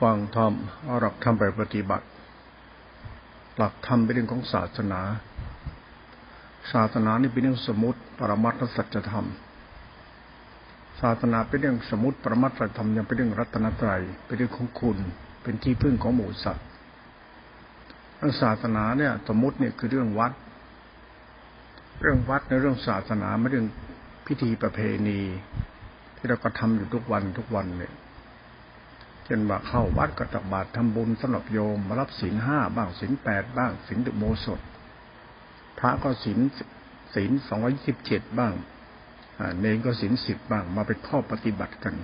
ฟังธรรมเอาหลักธรรมไปปฏิบัติ หลักธรรมเป็นเรื่องของศาสนา ศาสนานี่เป็นเรื่องสมุติปรมัตถสัจธรรม ศาสนาเป็นเรื่องสมุติปรมัตถธรรมยังเป็นเรื่องรัตนตรัยเป็นเรื่องของคุณ เป็นที่พึ่งของหมู่สัตว์เรื่องศาสนาเนี่ย สมมติเนี่ยคือเรื่องวัด เรื่องวัดในเรื่องศาสนาไม่เรื่องพิธีประเพณี ที่เราก็ทำอยู่ทุกวันทุกวันเนี่ย เช่นว่าเข้าวัดกตักบาตรทำบุญสำหรับโยมมารับศีลห้าบ้างศีลแปดบ้างศีลดุโมสดพระก็ศีลศีลสองร้อยสิบเจ็ดบ้างเนรก็ศีลสิบบ้างมาเป็นข้อปฏิบัติกัน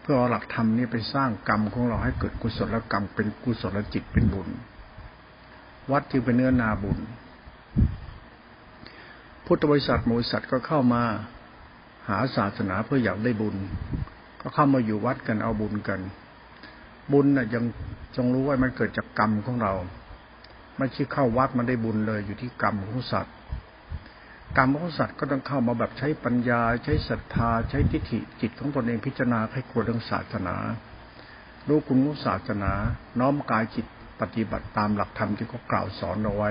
เพื่อเอาหลักธรรมนี้ไปสร้างกรรมของเราให้เกิดกุศลกรรมเป็นกุศลจิตเป็นบุญ วัดที่เป็นเนื้อนาบุญ พุทธบริษัทมูสัตก็เข้ามาหาศาสนาเพื่ออยากได้บุญ ก็เข้ามาอยู่วัดกันเอาบุญกัน บุญน่ะยังจงรู้ว่ามันเกิดจากกรรมของเรา ไม่ใช่เข้าวัดมันได้บุญเลยอยู่ที่กรรมของสัตว์กรรมของสัตว์ก็ต้องเข้ามาแบบใช้ปัญญา ใช้ศรัทธา ใช้ทิฏฐิจิตของตนเองพิจารณาให้กลัวเรื่องศาสนารู้คุณของศาสนา น้อมกายจิตปฏิบัติตามหลักธรรมที่เขากล่าวสอนเอาไว้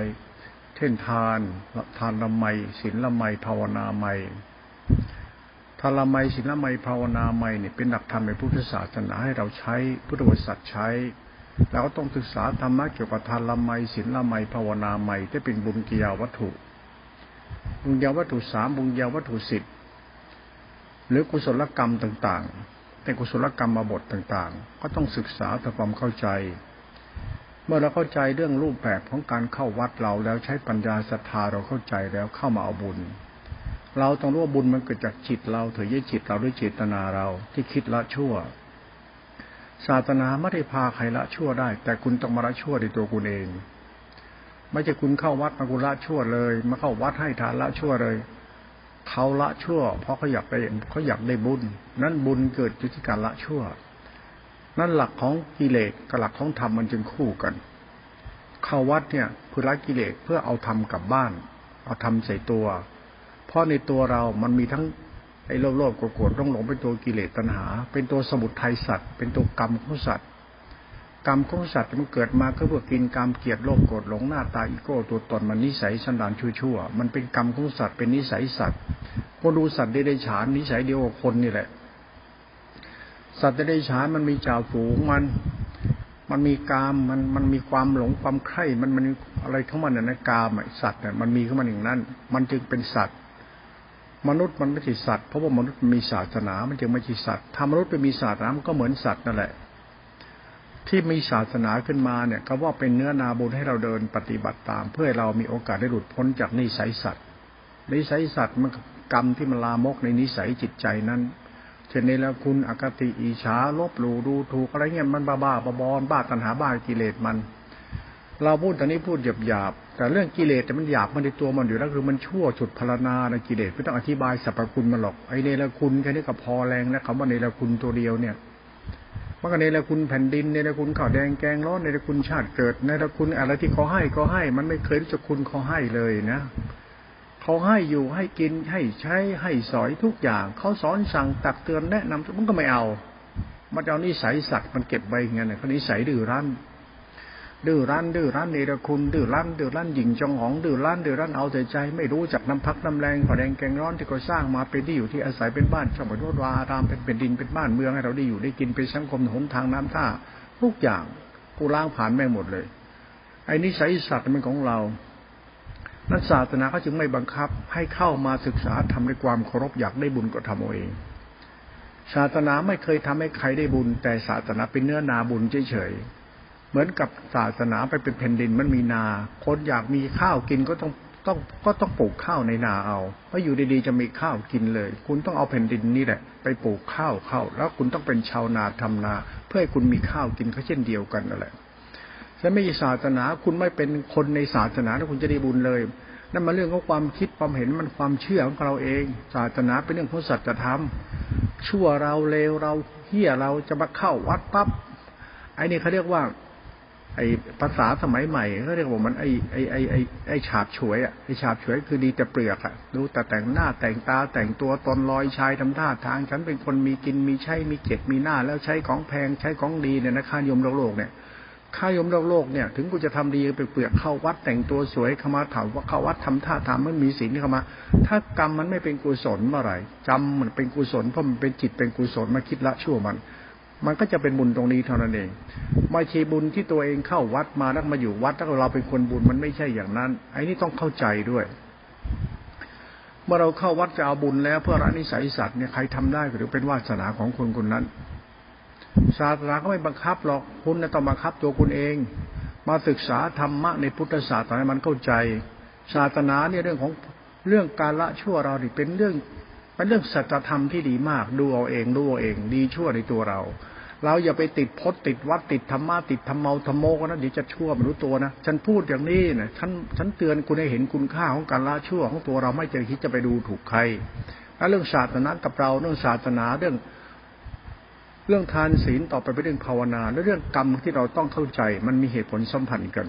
เช่นทานทานละไมศีลละไมภาวนาไม ทารมัยศีลไมยภาวนาไมยเนี่ยเป็นหลักธรรมในพุทธศาสนาให้เราใช้พุทธบริษัทใช้เราก็ต้องศึกษาธรรมะเกี่ยวกับทานละไมยศีลละไมยภาวนาไมยที่เป็นบุญกิยาวัตถุ บุญยาวัตถุสามบุญยาวัตถุสิบหรือกุศลกรรมต่างๆ แต่กุศลกรรมมาบทต่างๆ ก็ต้องศึกษาทำความเข้าใจ เมื่อเราเข้าใจเรื่องรูปแบบของการเข้าวัดเราแล้วใช้ปัญญาศรัทธาเราเข้าใจแล้วเข้ามาเอาบุญ เราต้องรู้ว่าบุญมันเกิดจากจิตเราถือยึดจิตเราด้วยเจตนาเราที่คิดละชั่ว ศาสนาไม่ได้พาใครละชั่วได้ แต่คุณต้องมาละชั่วในตัวคุณเอง ไม่ใช่คุณเข้าวัดมาคุณละชั่วเลย มาเข้าวัดให้ทานละชั่วเลยเขาละชั่ว เพราะเขาอยากได้เขาอยากได้บุญ นั้นบุญเกิดจากการละชั่ว นั่นหลักของกิเลสกับหลักของธรรมมันจึงคู่กัน เข้าวัดเนี่ยเพื่อละกิเลสเพื่อเอาธรรมกลับบ้าน เอาธรรมใส่ตัว เพราะในตัวเรามันมีทั้งไอ้โลภโลภโกรธต้องหลงเป็นตัวกิเลสตัณหา เป็นตัวสมุทัยสัตว์ เป็นตัวกรรมของสัตว์ กรรมของสัตว์มันเกิดมาก็เพื่อกินกรรมเกียดโลภโกรธหลงหน้าตาอีโก้ตัวตนมันนิสัยสันดานชั่วๆมันเป็นกรรมของสัตว์เป็นนิสัยสัตว์คนดูสัตว์ได้ได้ฉานนิสัยเดียวกับคนนี่แหละ สัตว์ได้ได้ฉานมันมีจ่าฝูงมันมันมีกามมันมันมีความหลงความใคร่มันมันอะไรของมันน่ะกามสัตว์เนี่ยมันมีของมันอย่างนั้น มันจึงเป็นสัตว์ มนุษย์มันไม่ใช่สัตว์เพราะว่ามนุษย์มีศาสนา มันจึงไม่ใช่สัตว์ถ้ามนุษย์ไปมีศาสนามันก็เหมือนสัตว์นั่นแหละ ที่มีศาสนาขึ้นมาเนี่ยก็ว่าเป็นเนื้อนาบุญให้เราเดินปฏิบัติตาม เพื่อให้เรามีโอกาสได้หลุดพ้นจากนิสัยสัตว์นิสัยสัตว์มันกรรมที่มันลามกในนิสัยจิตใจนั้นเช่นนี้แล้วคุณอคติอิชาลบหลู่ดูถูกอะไรเงี้ยมันบ้าบ้าบอลบ้าตัณหาบ้ากิเลสมัน เราพูดตอนนี้พูดหยาบหยาบแต่เรื่องกิเลสแต่มันหยาบมันในตัวมันอยู่แล้วคือมันชั่วฉุดพลานาในกิเลสไม่ต้องอธิบายสรรพคุณมันหรอกไอเนรคุณแค่นี้ก็พอแรงนะคำว่าเนรคุณตัวเดียวเนี่ยมันก็เนรคุณแผ่นดินเนรคุณข้าวแดงแกงร้อนเนรคุณชาติเกิดเนรคุณอะไรที่เขาให้ก็ให้ มันไม่เคยรู้จักคุณเขาให้เลยนะเขาให้อยู่ให้กินให้ใช้ให้สอยทุกอย่างเขาสอนสั่งตักเตือนแนะนำมันก็ไม่เอามันเอานิสัยสัตว์มันเก็บไว้เงี้ยเขานิสัยดื้อรั้น ดื้อรั้นดื้อรั้นเนรคุณดื้อรั้นดื้อรั้นหญิงจองหองดื้อรั้นดื้อรั้นเอาแต่ใจ ไม่รู้จักน้ำพักน้ำแรงขอแดงแกงร้อนที่เขาสร้างมาเป็นที่อยู่ที่อาศัยเป็นบ้านช่องบรรวาอารามเป็นเป็นดินเป็นบ้านเมืองให้เราได้อยู่ได้กินเป็นสังคมหนทางน้ำท่าทุกอย่างกูล้างผ่านแม่หมดเลย ไอ้นิสัยสัตว์มันของเรานักศาสนาเขาจึงไม่บังคับให้เข้ามาศึกษาทำในความเคารพอยากได้บุญก็ทำเอาเองศาสนาไม่เคยทำให้ใครได้บุญ แต่ศาสนาเป็นเนื้อนาบุญเฉย เหมือนกับศาสนาไปเป็นแผ่นดินมันมีนา คนอยากมีข้าวกินก็ต้องต้องก็ต้องปลูกข้าวในนาเอาเพราะอยู่ดีๆจะมีข้าวกินเลย คุณต้องเอาแผ่นดินนี่แหละ ไปปลูกข้าวเข้า แล้วคุณต้องเป็นชาวนาทำนา เพื่อให้คุณมีข้าวกินก็เช่นเดียวกันนั่นแหละถ้าไม่ศาสนาคุณไม่เป็นคนในศาสนาแล้วคุณจะได้บุญเลยนั่นมันเรื่องของความคิดความเห็นมันความเชื่อของเราเอง ศาสนาเป็นเรื่องของสัจธรรมชั่วเราเลวเราเฮี้ยเราจะมาเข้าวัดปั๊บไอ้นี่เขาเรียกว่า ไอ้ภาษาสมัยใหม่เขาเรียกว่ามันไอ้ไอ้ไอ้ไอ้ไอฉาบฉวยอะไอ้ฉาบฉวยคือดีแต่เปลือกอะดูแต่แต่งหน้าแต่งตาแต่งตัวตนลอยชายทำท่าทางฉันเป็นคนมีกินมีใช้มีเก็บมีหน้า แล้วใช้ของแพงใช้ของดีเนี่ยนะค่ายมโลกโลกเนี่ยค่ายมโลกโลกเนี่ยถึงกูจะทำดีไปเปลือกเข้าวัดแต่งตัวสวยเข้ามาถามว่าเข้าวัดทำท่าทางมันมีศีลเข้ามา ถ้ากรรมมันไม่เป็นกุศลเมื่อไหร่จำมันเป็นกุศลเพราะมันเป็นจิตเป็นกุศลมาคิดละชั่วมัน มันก็จะเป็นบุญตรงนี้เท่านั้นเองไม่ใช่บุญที่ตัวเองเข้าวัดมาแล้วมาอยู่วัดแล้วเราเป็นคนบุญมันไม่ใช่อย่างนั้น ไอ้นี่ต้องเข้าใจด้วย เมื่อเราเข้าวัดจะเอาบุญแล้ว เพื่อละนิสัยสัตว์เนี่ยใครทำได้หรือเป็นวาสนาของคนคนนั้น ศาสนาก็ไม่บังคับหรอกคุณต้องบังคับตัวคุณเอง มาศึกษาธรรมะในพุทธศาสนามันเข้าใจศาสนาเนี่ยเรื่องของเรื่องการละชั่วเราดิเป็นเรื่องเป็นเรื่องสัจธรรมที่ดีมากดูเอาเองดูเอาเอง ดีชั่วในตัวเรา เราอย่าไปติดพจน์ติดวัดติดธรรมะติดธรรมเมาธรรมโมก็นะเดี๋ยวจะชั่วไม่รู้ตัวนะ ฉันพูดอย่างนี้นะฉันฉันเตือนคุณให้เห็นคุณค่าของการละชั่วของตัวเราไม่จะคิดจะไปดูถูกใครแล้วเรื่องศาสนากับเราเรื่องศาสนาเรื่อง เรื่องทานศีลต่อไปเป็นเรื่องภาวนาและเรื่องกรรมที่เราต้องเข้าใจ มันมีเหตุผลสัมพันธ์กัน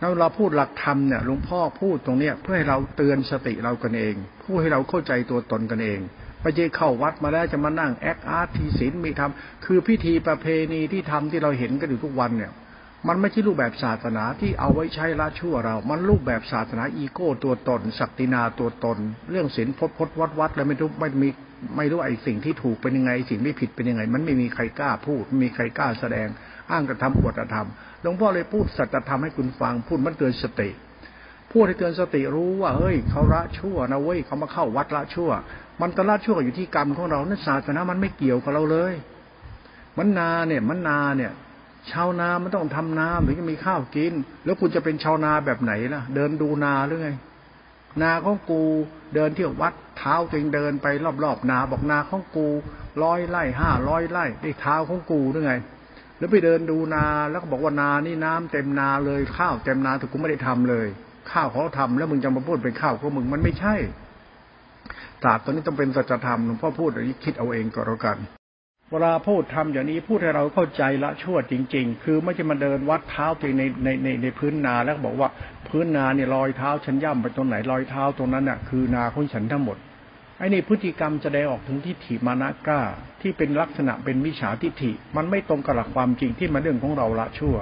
แล้วเราพูดหลักธรรมเนี่ยหลวงพ่อพูดตรงเนี้ยเพื่อให้เราเตือนสติเรากันเองพูดให้เราเข้าใจตัวตนกันเอง ไม่ใช่เข้าวัดมาแล้วจะมานั่ง act art มีศีลมีธรรมคือพิธีประเพณีที่ทำที่เราเห็นกันอยู่ทุกวันเนี่ย มันไม่ใช่รูปแบบศาสนาที่เอาไว้ใช้ละชั่วเรา มันรูปแบบศาสนาอีโก้ตัวตนศักดินาตัวตน เรื่องศีลพดพดวัดวัดแล้วไม่รู้ไม่มีไม่รู้ไอ้สิ่งที่ถูกเป็นยังไง สิ่งที่ผิดเป็นยังไง มันไม่มีใครกล้าพูดไม่มีใครกล้าแสดง อ้างกระทำอวดกระทำหลวงพ่อเลยพูดสัจธรรมให้คุณฟังพูดมันเตือนสติพูดให้เตือนสติรู้ว่าเฮ้ยเขาละชั่วนะเว้ยเขามาเข้าวัดละชั่ว มันตละชั่วอยู่ที่กรรมของเรานั้นศาสนามันไม่เกี่ยวกับเราเลย มันนาเนี่ยมันนาเนี่ยชาวนามันต้องทำนาถึงจะมีข้าวกิน แล้วคุณจะเป็นชาวนาแบบไหนล่ะ เดินดูนาหรือไง นาของกูเดินเที่ยววัดเท้าตัวเองเดินไปรอบๆนาบอกนาของกูร้อยไร่ห้าร้อยไร่ได้เท้าของกูหรือไง แล้วไปเดินดูนาแล้วก็บอกว่านานี่น้ำเต็มนาเลยข้าวเต็มนาแต่กูไม่ได้ทำเลย ข้าวเขาทำแล้วมึงจะมาพูดเป็นข้าวของมึงมันไม่ใช่ ศาสตร์ตัวนี้ต้องเป็นสัจธรรมหลวงพ่อพูดอย่างนี้คิดเอาเองก็แล้วกัน เวลาพูดทำอย่างนี้พูดให้เราเข้าใจละชั่วจริง ๆ คือไม่ใช่มาเดินวัดเท้าไปในในในในพื้นนาแล้วบอกว่าพื้นนาเนี่ยรอยเท้าฉันย่ำไปตรงไหนรอยเท้าตรงนั้นน่ะคือนาของฉันทั้งหมดไอ้นี่พฤติกรรมแสดงออกถึงทิฏฐิมานะกล้า ที่เป็นลักษณะเป็นมิจฉาทิฏฐิ มันไม่ตรงกับหลักความจริงที่มาเรื่องของเราละชั่ว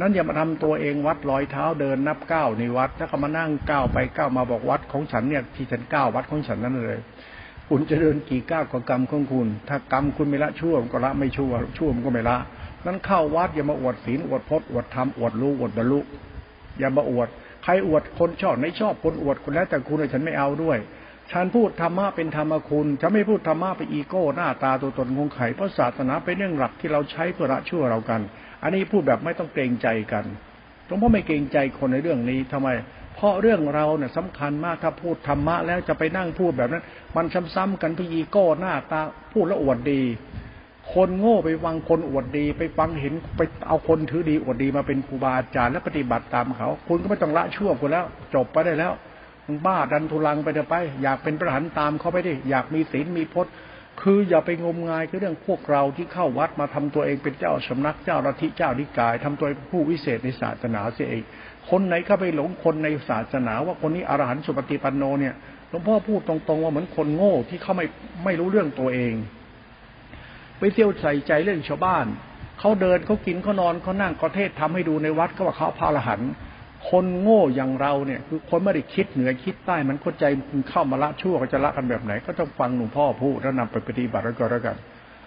นั้นอย่ามาทำตัวเองวัดรอยเท้าเดินนับก้าวในวัด แล้วก็มานั่งก้าวไปก้าวมาบอกวัดของฉันเนี่ยที่ฉันก้าววัดของฉันนั่นเลย คุณจะเดินกี่ก้าวกับกรรมของคุณ ถ้ากรรมคุณไม่ละชั่วก็ละไม่ชั่วชั่วมันก็ไม่ละ นั้นเข้าวัดอย่ามาอวดศีลอวดพจน์อวดธรรมอวดรู้อวดบรรลุอย่ามาอวด ใครอวดคนชอบไม่ชอบคนอวดคนแล้วแต่คุณฉันไม่เอาด้วย ฉันพูดธรรมะเป็นธรรมคุณฉันไม่พูดธรรมะเป็นอีโก้หน้าตาตัวตนของใครเพราะศาสนาเป็นเรื่องหลักที่เราใช้เพื่อละชั่วเรากัน อันนี้พูดแบบไม่ต้องเกรงใจกันหลวงพ่อไม่เกรงใจคนในเรื่องนี้ทำไม เพราะเรื่องเราเนี่ยสำคัญมากถ้าพูดธรรมะแล้วจะไปนั่งพูดแบบนั้น มันซ้ำๆกันพี่อีโก้หน้าตาพูดแล้วอวดดี คนโง่ไปฟังคนอวดดี ไปฟังเห็นไปเอาคนถือดีอวดดีมาเป็นครูบาอาจารย์และปฏิบัติตามเขา คุณก็ไม่ต้องละชั่วคุณแล้ว จบไปได้แล้ว บ้าดันทุลังไปเถอะไป อยากเป็นพระหันตามเขาไปดิอยากมีศีลมีพจน์คืออย่าไปงมงายคือเรื่องพวกเราที่เข้าวัดมาทำตัวเองเป็นเจ้าสำนักเจ้ารัทิเจ้านิกายทำตัวผู้วิเศษในศาสนาเสียเอง คนไหนเข้าไปหลงคนในศาสนา ว่าคนนี้อรหันต์สุปฏิปันโนเนี่ยหลวงพ่อพูดตรงๆว่าเหมือนคนโง่ที่เขาไม่ไม่รู้เรื่องตัวเอง ไปเที่ยวใส่ใจเรื่องชาวบ้านเขาเดินเขากินเขานอนเขานั่งเขาเทศทำให้ดูในวัดก็ว่าเขาพาอรหันต์ คนโง่อย่างเราเนี่ย คือคนไม่ได้คิดเหนือคิดใต้ มันเข้าใจมันเข้ามาละชั่วก็จะละกันแบบไหน ก็ต้องฟังหลวงพ่อพูดแล้วนำไปปฏิบัติแล้วก็แล้วกัน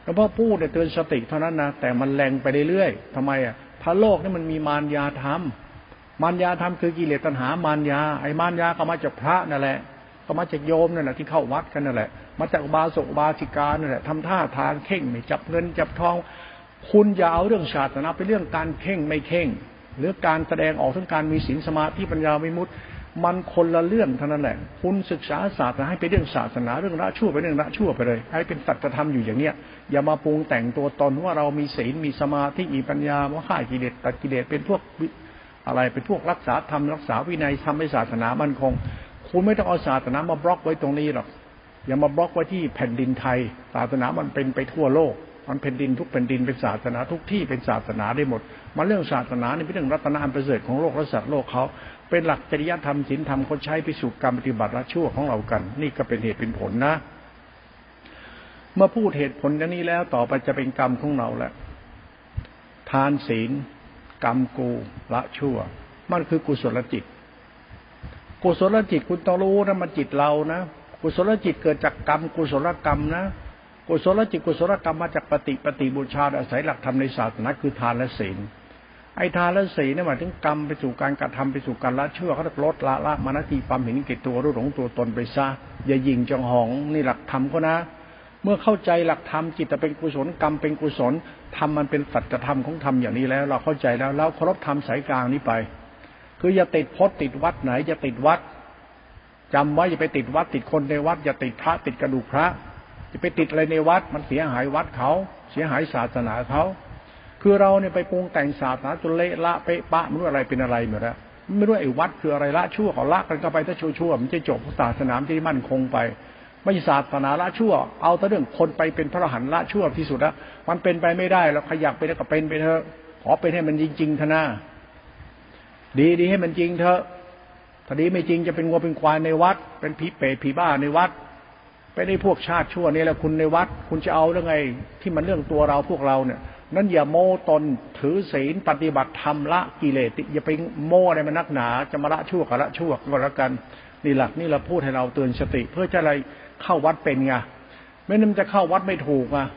หลวงพ่อพูดเนี่ยเตือนสติเท่านั้นนะแต่มันแรงไปเรื่อยๆทำไมอะพระโลกนี่มันมีมารยาธรรมมารยาธรรมคือกิเลสตัณหามารยาไอ้มารยาก็มาจากพระนั่นแหละก็มาจากโยมนั่นแหละที่เข้าวัดกันนั่นแหละ มาจากบาสกบาสิกานั่นแหละทำท่าทางเข่งไม่จับเงินจับทอง คุณอย่าเอาเรื่องศาสนาเป็นเรื่องการเข่งไม่เข่ง หรือการแสดงออกถึงการมีศีลสมาธิปัญญาวิมุตติมันคนละเรื่องเท่านั้นแหละ คุณศึกษาศาสนาให้เป็นเรื่องศาสนาเรื่องละชั่วไปเรื่องละชั่วไปเลย ให้เป็นสัจธรรมอยู่อย่างเนี้ยอย่ามาปรุงแต่งตัวตนว่าเรามีศีลมีสมาธิมีปัญญาว่าข่ากิเลสตัดกิเลสเป็นพวกอะไรเป็นพวกรักษาธรรมรักษาวินัยทำให้ศาสนามันคง คุณไม่ต้องเอาศาสนามาบล็อกไว้ตรงนี้หรอกอย่ามาบล็อกไว้ที่แผ่นดินไทย ศาสนามันเป็นไปทั่วโลก มันแผ่นดินทุกแผ่นดินเป็นศาสนาทุกที่เป็นศาสนาได้หมด มาเรื่องศาสนานี่เป็นเรื่องรัตนอันประเสริฐของโลกและสัตว์โลกเขาเป็นหลักจริยธรรมศีลธรรมเขาใช้ไปสู่การปฏิบัติละชั่วของเรากัน นี่ก็เป็นเหตุเป็นผลนะ เมื่อพูดเหตุผลอย่างนี้แล้วต่อไปจะเป็นกรรมของเราแหล้วทานศีล กรรมกูละชั่ว มันคือกุศลจิต กุศลจิตคุณต้องรู้นะมันจิตเรานะกุศลจิตเกิดจากกรรมกุศลกรรมนะ กุศลจิตกุศลกรรมมาจากปฏิปฏิบูชาอาศัยหลักธรรมในศาสนาคือทานและศีลไอ้ทานและศีลเนี่ยหมายถึงกรรมไปสู่การกระทำไปสู่การละเชื่อเขาจะลดละละมานาทีความเห็นเกิดตัวรู้หลงตัวตนไปซะอย่ายิงจองหองนี่หลักธรรมก็นะ เมื่อเข้าใจหลักธรรมจิตจะเป็นกุศลกรรมเป็นกุศลธรรมมันเป็นสัจธรรมของธรรมอย่างนี้แล้ว เราเข้าใจแล้วเราเคารพธรรมสายกลางนี้ไป คืออย่าติดพจน์ติดวัดไหนอย่าติดวัดจำไว้อย่าไปติดวัดติดคนในวัดอย่าติดพระติดกระดูกพระ จะไปติดอะไรในวัด มันเสียหายวัดเขา เสียหายศาสนาเขาคือเราเนี่ยไปปรุงแต่งศาสนาจนเละละเปะปะไม่รู้อะไรเป็นอะไรหมดแล้วไม่รู้ไอ้วัดคืออะไรละชั่วเขาละกันก็ไปถ้าชั่วชั่วมันจะจบศาสนาที่มั่นคงไป ไม่ศาสนาละชั่ว เอาแต่เรื่องคนไปเป็นพระหันละชั่วที่สุดแล้วมันเป็นไปไม่ได้แล้วขยักไปแล้วก็เป็นไปเถอะขอเป็นให้มันจริงๆเถอะนะดีดีให้มันจริงเถอะถ้าดีไม่จริงจะเป็นงัวเป็นควายในวัด เป็นผีเปรตผีบ้าในวัด ไปในพวกชาติชั่วนี่แหละคุณในวัด คุณจะเอาเรื่องไงที่มันเรื่องตัวเราพวกเราเนี่ย นั่นอย่าโม้ตนถือศีลปฏิบัติธรรมละกิเลสอย่าไปโม้อะไรมันนักหนาจะมาละชั่วกับละชั่วก็แล้วกันนี่หลักนี่เราพูดให้เราเตือนสติ เพื่อจะอะไรเข้าวัดเป็นไงไม่นั้นจะเข้าวัดไม่ถูกอะ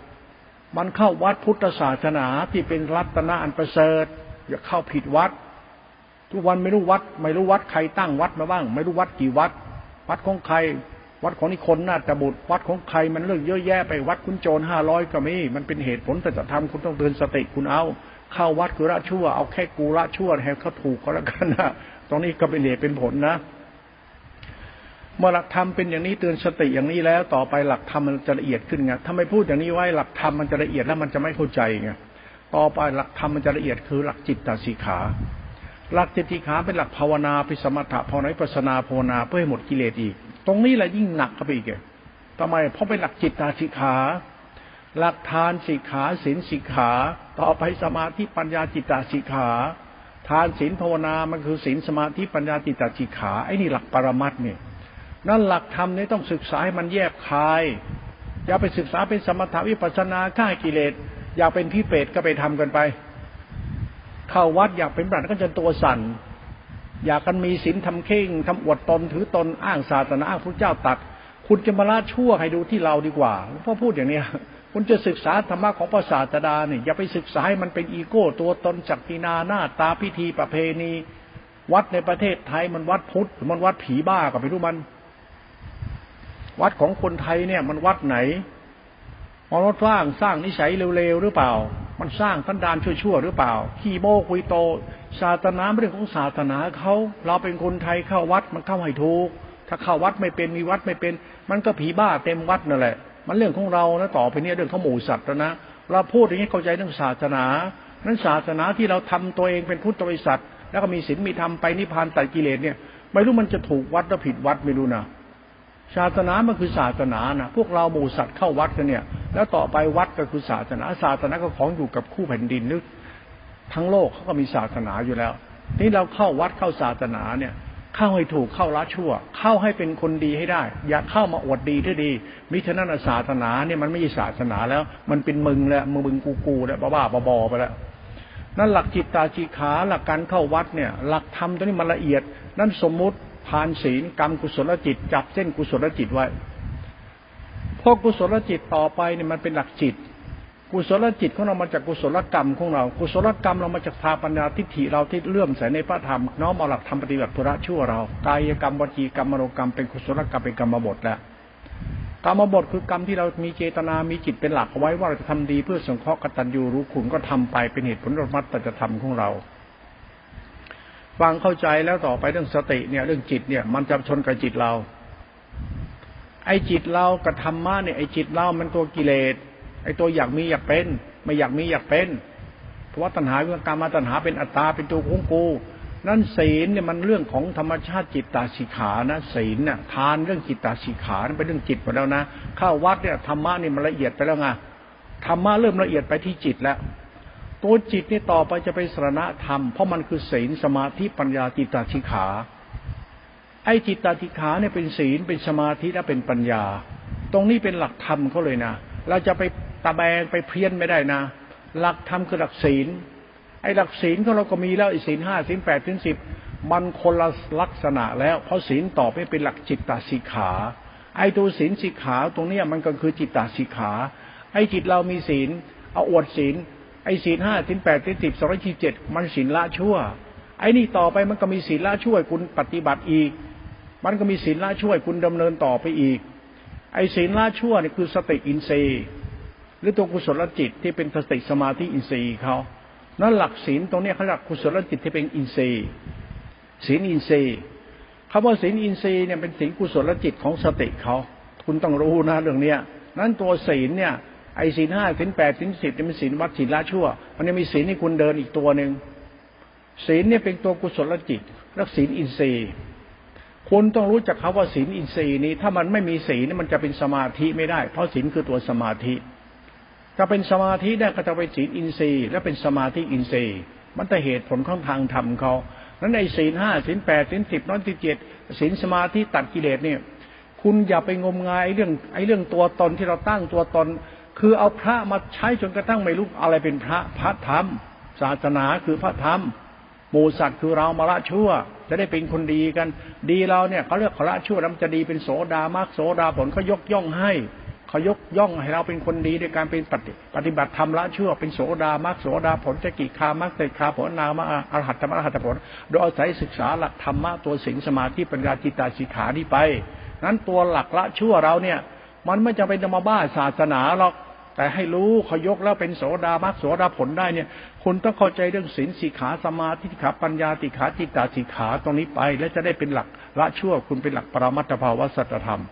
มันเข้าวัดพุทธศาสนาที่เป็นรัตนะอันประเสริฐอย่าเข้าผิดวัด ทุกวันไม่รู้วัด ไม่รู้วัดใครตั้งวัดมาบ้าง ไม่รู้วัดกี่วัด วัดของใคร วัดของนิคนนาตบุตร วัดของใครมันเรื่องเยอะแยะไปวัดคุณโจรห้าร้อยก็มีมันเป็นเหตุผลแต่จะทำคุณต้องเตือนสติคุณเอา เข้าวัดคือละชั่วเอาแค่กูละชั่วให้เขาถูกก็แล้วกันนะตรงนี้ก็เป็นเหตุเป็นผลนะเมื่อหลักธรรมเป็นอย่างนี้เตือนสติอย่างนี้แล้ว ต่อไปหลักธรรมมันจะละเอียดขึ้นไงถ้าไม่พูดอย่างนี้ไว้หลักธรรมมันจะละเอียดแล้วมันจะไม่เข้าใจไงต่อไปหลักธรรมมันจะละเอียดคือหลักจิตตสีขา หลักจิตติขาเป็นหลักภาวนาพิสมถะภาวนาปัสนาภาวนาเพื่อให้หมดกิเลสอีก ตรงนี้แหละยิ่งหนักเข้าไปอีกทำไม เพราะเป็นหลักจิตตาสิกขา หลักทานสิกขาศีลสิกขา ต่อไปสมาธิปัญญาจิตตาสิกขา ทานศีลภาวนา มันคือศีลสมาธิปัญญาจิตตาสิกขา ไอ้นี่หลักปรมัตเนี่ย นั่นหลักธรรมนี่ต้องศึกษาให้มันแยบคาย อย่าไปศึกษาเป็นสมถวิปัสนาฆ่ากิเลส อยากเป็นพี่เปรตก็ไปทำกันไป เข้าวัดอยากเป็นบัตรก็จะตัวสั่น อยากกันมีศีลทำเข่งทำอวดตนถือตนอ้างศาสนาอ้างพระเจ้าตัด คุณจะมาละชั่วให้ดูที่เราดีกว่าพ่อพูดอย่างเนี้ยคุณจะศึกษาธรรมะของพระศาสดาเนี่ยอย่าไปศึกษาให้มันเป็นอีโก้ ตัวตนจักรีนาหน้าตาพิธีประเพณี วัดในประเทศไทยมันวัดพุทธมันวัดผีบ้าก็ไม่รู้มัน วัดของคนไทยเนี่ยมันวัดไหนมันวัดสร้างสร้างนิสัยเร็วๆหรือเปล่า มันสร้างทันดานชั่วๆหรือเปล่า ขี้โมกุยโต ศาสนาเรื่องของศาสนาเขาเราเป็นคนไทยเข้าวัดมันเข้าให้ถูก ถ้าเข้าวัดไม่เป็นมีวัดไม่เป็น มันก็ผีบ้าเต็มวัดนั่นแหละ มันเรื่องของเรานะต่อไปนี้เรื่องของหมู่สัตว์นะเราพูดอย่างนี้เข้าใจเรื่องศาสนา นั้นศาสนาที่เราทำตัวเองเป็นพุทธบริษัท แล้วก็มีศีลมีธรรมไปนิพพานตัดกิเลสเนี่ย ไม่รู้มันจะถูกวัดหรือผิดวัดไม่รู้นะศาสนามันคือศาสนานะพวกเราหมู่สัตว์เข้าวัดกันเนี่ย แล้วต่อไปวัดก็คือศาสนา ศาสนาก็ของอยู่กับคู่แผ่นดินนึกทั้งโลกเขาก็มีศาสนาอยู่แล้ว นี่เราเข้าวัดเข้าศาสนาเนี่ย เข้าให้ถูกเข้าละชั่ว เข้าให้เป็นคนดีให้ได้ อย่าเข้ามาอวดดีที่ดี มิฉะนั้นศาสนาเนี่ยมันไม่ใช่ศาสนาแล้ว มันเป็นมึงแล้วมึงมึงกูกูแล้วบ้าบ้าบอไปแล้วนั่นหลักจิตตาจีขาหลักการเข้าวัดเนี่ย หลักธรรมตัวนี้มันละเอียด นั่นสมมุติผ่านศีลกรรมกุศลจิต จับเส้นกุศลจิตไว้ พอกุศลจิตต่อไปเนี่ยมันเป็นหลักจิต กุศลจิตของเรามาจากกุศลกรรมของเรา กุศลกรรมเรามาจากทาปัญญาทิฏฐิเราที่เลื่อมใสในพระธรรมน้อมเอาหลักธรรมปฏิบัติพุระชั่วเรากายกรรมวจีกรรมมโนกรรมเป็นกุศลกรรมเป็นกรรมบทแล้วกรรมบทคือกรรมที่เรามีเจตนามีจิตเป็นหลักเอาไว้ว่าเราจะทำดีเพื่อสงเคราะห์กตัญญูรู้คุณก็ทำไปเป็นเหตุผลรมัตตจะทำของเราฟังเข้าใจแล้วต่อไปเรื่องสติเนี่ยเรื่องจิตเนี่ยมันจะชนกับจิตเรา ไอ้จิตเรากับธรรมะเนี่ยไอ้จิตเรามันตัวกิเลสไอ้ตัวอยากมีอยากเป็น ไม่อยากมีอยากเป็น เพราะว่าตัณหาเรื่องการมาตัณหาเป็นอัตตาเป็นตัวของกูนั่นศีลเนี่ยมันเรื่องของธรรมชาติจิตตาสิขานะศีลเนี่ยทานเรื่องจิตตาสิขานเป็นเรื่องจิตหมดแล้วนะเข้าวัดเนี่ยธรรมะนี่มันละเอียดไปแล้วไงธรรมะเริ่มละเอียดไปที่จิตแล้ว ตัวจิตนี่ต่อไปจะเป็นสรณะธรรม เพราะมันคือศีลสมาธิปัญญาจิตตชิขา ไอ้จิตตชิขาเนี่ยเป็นศีลเป็นสมาธิและเป็นปัญญา ตรงนี้เป็นหลักธรรมเขาเลยนะ เราจะไปตะแบงไปเพี้ยนไม่ได้นะ หลักธรรมคือหลักศีล ไอ้หลักศีลของเราก็มีแล้วไอ้ศีลห้าศีลแปดศีลสิบมันคนละลักษณะแล้ว เพราะศีลต่อไปเป็นหลักจิตตสิกขา ไอ้ตัวศีลสิกขาตรงนี้มันก็คือจิตตสิกขา ไอ้จิตเรามีศีล เอาอวดศีล ไอ้ศีลห้าศีลแปดศีลสิบสองร้อยเจ็ดมันศีลละชั่ว ไอ้นี่ต่อไปมันก็มีศีลละชั่วคุณปฏิบัติอีก มันก็มีศีลละช่วยคุณดำเนินต่อไปอีก ไอ้ศีลละชั่วนี่คือสติอินทรีย์ หรือตัวกุศลจิตที่เป็นสติสมาธิอินทรีย์เขานั่นหลักศีลตรงนี้เขาเรียกกุศลจิตที่เป็นอินทรีย์ศีลอินทรีย์คำว่าศีลอินทรีย์เนี่ยเป็นศีลกุศลจิตของสติเขาคุณต้องรู้นะเรื่องเนี้ยนั้นตัวศีลเนี่ยไอ้ศีลห้าศีลแปดศีลสิบเนี่ยเป็นศีลวัดศีลละชั่ว มันยังมีศีลที่คุณเดินอีกตัวหนึ่งศีลเนี่ยเป็นตัวกุศลจิตรักศีลอินทรีย์ คุณต้องรู้จักคาว่าศีลอินทรีย์นี้ ถ้ามันไม่มีศีลมันจะเป็นสมาธิไม่ได้ เพราะศีลคือตัวสมาธิจะเป็นสมาธิได้ก็จะเป็นศีลอินทรีย์ และเป็นสมาธิอินทรีย์ มันแต่เหตุผลของทางธรรมเขานั้นในศีลห้าศีลแปดศีลสิบน้อยที่เจ็ดศีลสมาธิตัดกิเลสเนี่ยคุณอย่าไปงมงายไอ้เรื่องไอ้เรื่องตัวตนที่เราตั้งตัวตน คือเอาพระมาใช้จนกระทั่งไม่รู้อะไรเป็นพระพระธรรม ศาสนาคือพระธรรม มูสัตว์คือเรามาละชั่วจะได้เป็นคนดีกัน ดีเราเนี่ยเขาเรียกขละชั่วแล้วจะดีเป็นโสดามากโสดาผลเขายกย่องให้เขายกย่องให้เราเป็นคนดีในการเป็นปฏิปฏิบัติธรรมละชั่วเป็นโสดามรรคโสดาผลจะกิคามรรคเตคาผลนามาอรหัตธรรมอรหัตผลโดยอาศัยศึกษาหลักธรรมะตัวสิงสมาธิปัญญาจิตตาสิขานี้ไปนั้นตัวหลักละชั่วเราเนี่ย มันไม่จำเป็นจะมาบ้าศาสนาหรอก แต่ให้รู้เขายกแล้วเป็นโสดามรรคโสดาผลได้เนี่ย คุณต้องเข้าใจเรื่องศีลสิขาสมาธิขาปัญญาติขาจิตตาสิขาตรงนี้ไป แล้วจะได้เป็นหลักละชั่วคุณเป็นหลักปรมัตถภาวะสัจธรรม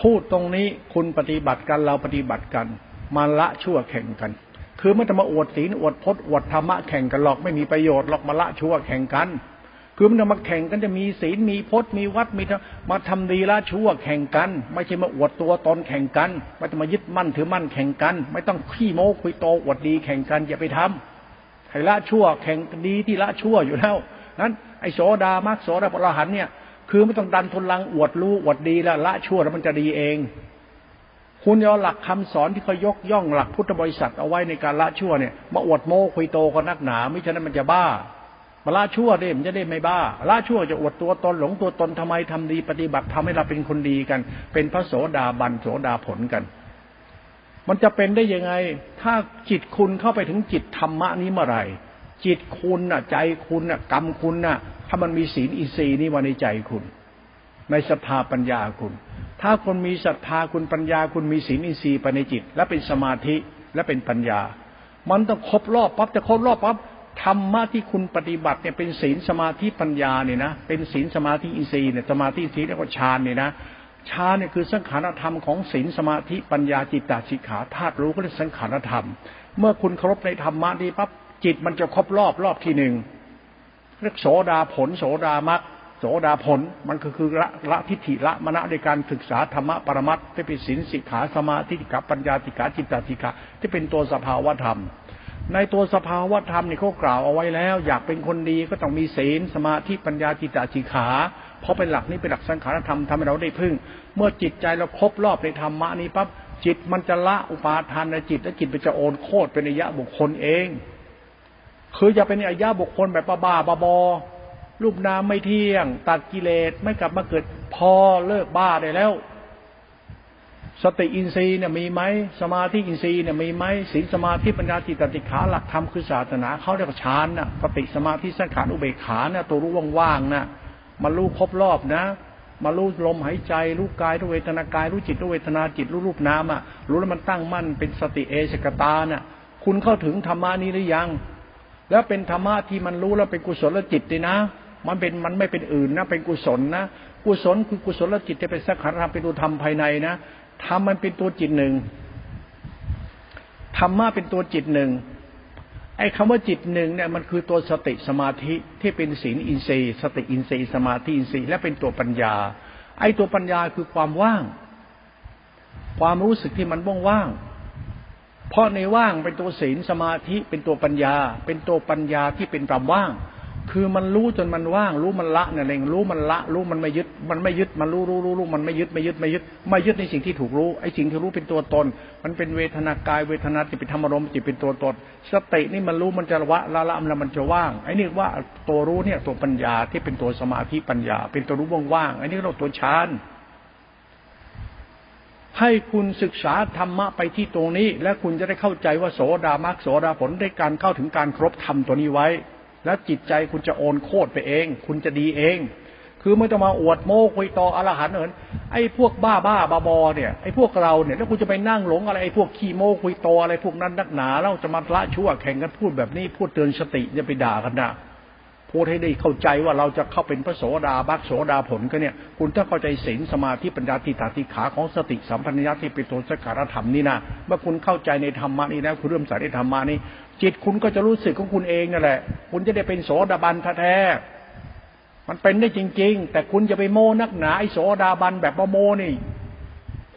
พูดตรงนี้คุณปฏิบัติกันเราปฏิบัติกัน มาละชั่วแข่งกัน คือไม่ต้องมาอวดศีลอวดพจน์อวดธรรมะแข่งกันหรอกไม่มีประโยชน์หรอกมาละชั่วแข่งกัน คือมันจะมาแข่งกันจะมีศีลมีพจน์มีวัดมีมาทำดีละชั่วแข่งกัน ไม่ใช่มาอวดตัวตนแข่งกันไม่ต้องมายึดมั่นถือมั่นแข่งกัน ไม่ต้องขี้โม้คุยโตอวดดีแข่งกันอย่าไปทำให้ละชั่วแข่งดีที่ละชั่วอยู่แล้วนั้นไอ้โสดามากโสดาปรหันเนี่ย คือไม่ต้องดันทุนลังอวดรู้อวดดีแล้วละชั่วแล้วมันจะดีเอง คุณเอาหลักคำสอนที่เขายกย่องหลักพุทธบริษัทเอาไว้ในการละชั่วเนี่ยมาอวดโม้คุยโตก็นักหนา ไม่ฉะนั้นมันจะบ้า มาละชั่วได้มันจะได้ไม่บ้าละชั่วจะอวดตัวตนหลงตัวตนทำไมทำดีปฏิบัติทำให้เราเป็นคนดีกัน เป็นพระโสดาบันโสดาผลกัน มันจะเป็นได้ยังไง ถ้าจิตคุณเข้าไปถึงจิตธรรมะนี้เมื่อไหร่ จิตคุณน่ะ ใจคุณน่ะ กรรมคุณน่ะ ถ้ามันมีศีลอินทรีย์นี่ว่าในใจคุณ ในศรัทธาปัญญาคุณ ถ้าคนมีศรัทธาคุณปัญญาคุณมีศีลอินทรีย์ไปในจิต และเป็นสมาธิและเป็นปัญญา มันต้องครบรอบปั๊บจะครบรอบปั๊บ ธรรมะที่คุณปฏิบัติเนี่ยเป็นศีลสมาธิปัญญาเนี่ยนะเป็นศีลสมาธิอินทรีย์เนี่ยสมาธิอินทรีย์เรียกว่าฌานเนี่ยนะฌานเนี่ยคือสังขารธรรมของศีลสมาธิปัญญาจิตตสิกขาธาตุรู้ก็เรียกสังขารธรรม เมื่อคุณเคารพในธรรมะนี้ปั๊บจิตมันจะครบรอบรอบที่หนึ่งเรียกโสดาผล โสดามักโสดาผลมันก็คือละละทิฏฐิละมณะในการศึกษาธรรมะปรมัตที่เป็นศีลสิกขาสมาธิกับปัญญาติกาจิตตติกาที่เป็นตัวสภาวธรรม ในตัวสภาวธรรมนี่เขากล่าวเอาไว้แล้ว อยากเป็นคนดีก็ต้องมีศีลสมาธิปัญญาจิตตติขา เพราะเป็นหลักนี้เป็นหลักสังขารธรรมทำให้เราได้พึ่ง เมื่อจิตใจเราครบรอบในธรรมะนี้ปั๊บจิตมันจะละอุปาทานในจิต และจิตมันจะโอนโคตรเป็นอายะบุคคลเอง คืออย่าเป็นอายะบุคคลแบบบ้าบอรูปนามไม่เที่ยง ตัดกิเลสไม่กลับมาเกิดพอเลิกบ้าได้แล้ว สติอินทรีย์เนี่ยมีไหมสมาธิอินทรีย์เนี่ยมีไหมศีลสมาธิปัญญาจิตติขาหลักธรรมคือศาสนาเขาเรียกว่าฌานน่ะสติสมาธิสังขารอุเบกขาเนี่ยตัวรู้ว่างๆน่ะมารู้ครบรอบนะมารู้ลมหายใจรู้กายรู้เวทนากายรู้จิตรู้เวทนาจิตรู้รูปนามอะรู้แล้วมันตั้งมั่นเป็นสติเอสกตาเนี่ยคุณเข้าถึงธรรมานี้หรือยัง แล้วเป็นธรรมะที่มันรู้แล้วเป็นกุศลจิตเลยนะ มันเป็นมันไม่เป็นอื่นนะเป็นกุศลนะกุศลคือกุศลจิตที่เป็นสังขารธรรมเป็นตัวธรรมภายในนะ ธรรมมันเป็นตัวจิตหนึ่งธรรมะเป็นตัวจิตหนึ่งไอ้คำว่าจิตหนึ่งเนี่ยมันคือตัวสติสมาธิที่เป็นศีลอินทรีย์ สติอินทรีย์สมาธิอินทรีย์และเป็นตัวปัญญา ไอ้ตัวปัญญาคือความว่าง ความรู้สึกที่มันว่างว่างเพราะในว่างเป็นตัวศีลสมาธิเป็นตัวปัญญา เป็นตัวปัญญาที่เป็นปรมว่าง คือมันรู้จนมันว่าง รู้มันละเนี่ยเองรู้มันละ รู้มันไม่ยึด มันไม่ยึดมันรู้รู้รู้รู้มันไม่ยึดไม่ยึดไม่ยึดไม่ยึดในสิ่งที่ถูกรู้ไอ้สิ่งที่รู้เป็นตัวตน มันเป็นเวทนากายเวทนาจิตเป็นธรรมรมจิตเป็นตัวตนสตินี่มันรู้มันจะละละละมันมันจะว่างไอ้นี่ว่าตัวรู้เนี่ยตัวปัญญาที่เป็นตัวสมาธิปัญญา เป็นตัวรู้ว่างๆไอ้นี่เราตัวฌานให้คุณศึกษาธรรมะไปที่ตรงนี้ และคุณจะได้เข้าใจว่าโสดามรรคโสดาผลได้การเข้าถึงการครบธรรมตัวนี้ไว้ แล้วจิตใจคุณจะโอนโคตรไปเอง คุณจะดีเอง คือไม่ต้องมาอวดโม้คุยต่ออรหันเหินไอ้พวกบ้าบ้าบาบอเนี่ยไอ้พวกเราเนี่ยแล้วคุณจะไปนั่งหลงอะไรไอ้พวกขี้โม้คุยโตออะไรพวกนั้นนักหนาแล้วจะมาละชั่วแข่งกันพูดแบบนี้พูดเตือนสติจะไปด่ากันนะพูดให้ได้เข้าใจว่าเราจะเข้าเป็นพระโสดาบัคโสดาผลก็เนี่ย คุณต้องเข้าใจศีลสมาธิปัญญาติตาติขาของสติสัมปัญญาที่เป็นตัวสการธรรมนี่นะเมื่อคุณเข้าใจในธรรมะนี่นะคุณเริ่มใส่ในธรรมะนี่ จิตคุณก็จะรู้สึกของคุณเองนั่นแหละ คุณจะได้เป็นโสดาบันแท้มันเป็นได้จริง ๆ แต่คุณจะไปโมนักหนาไอโสดาบันแบบโมนี่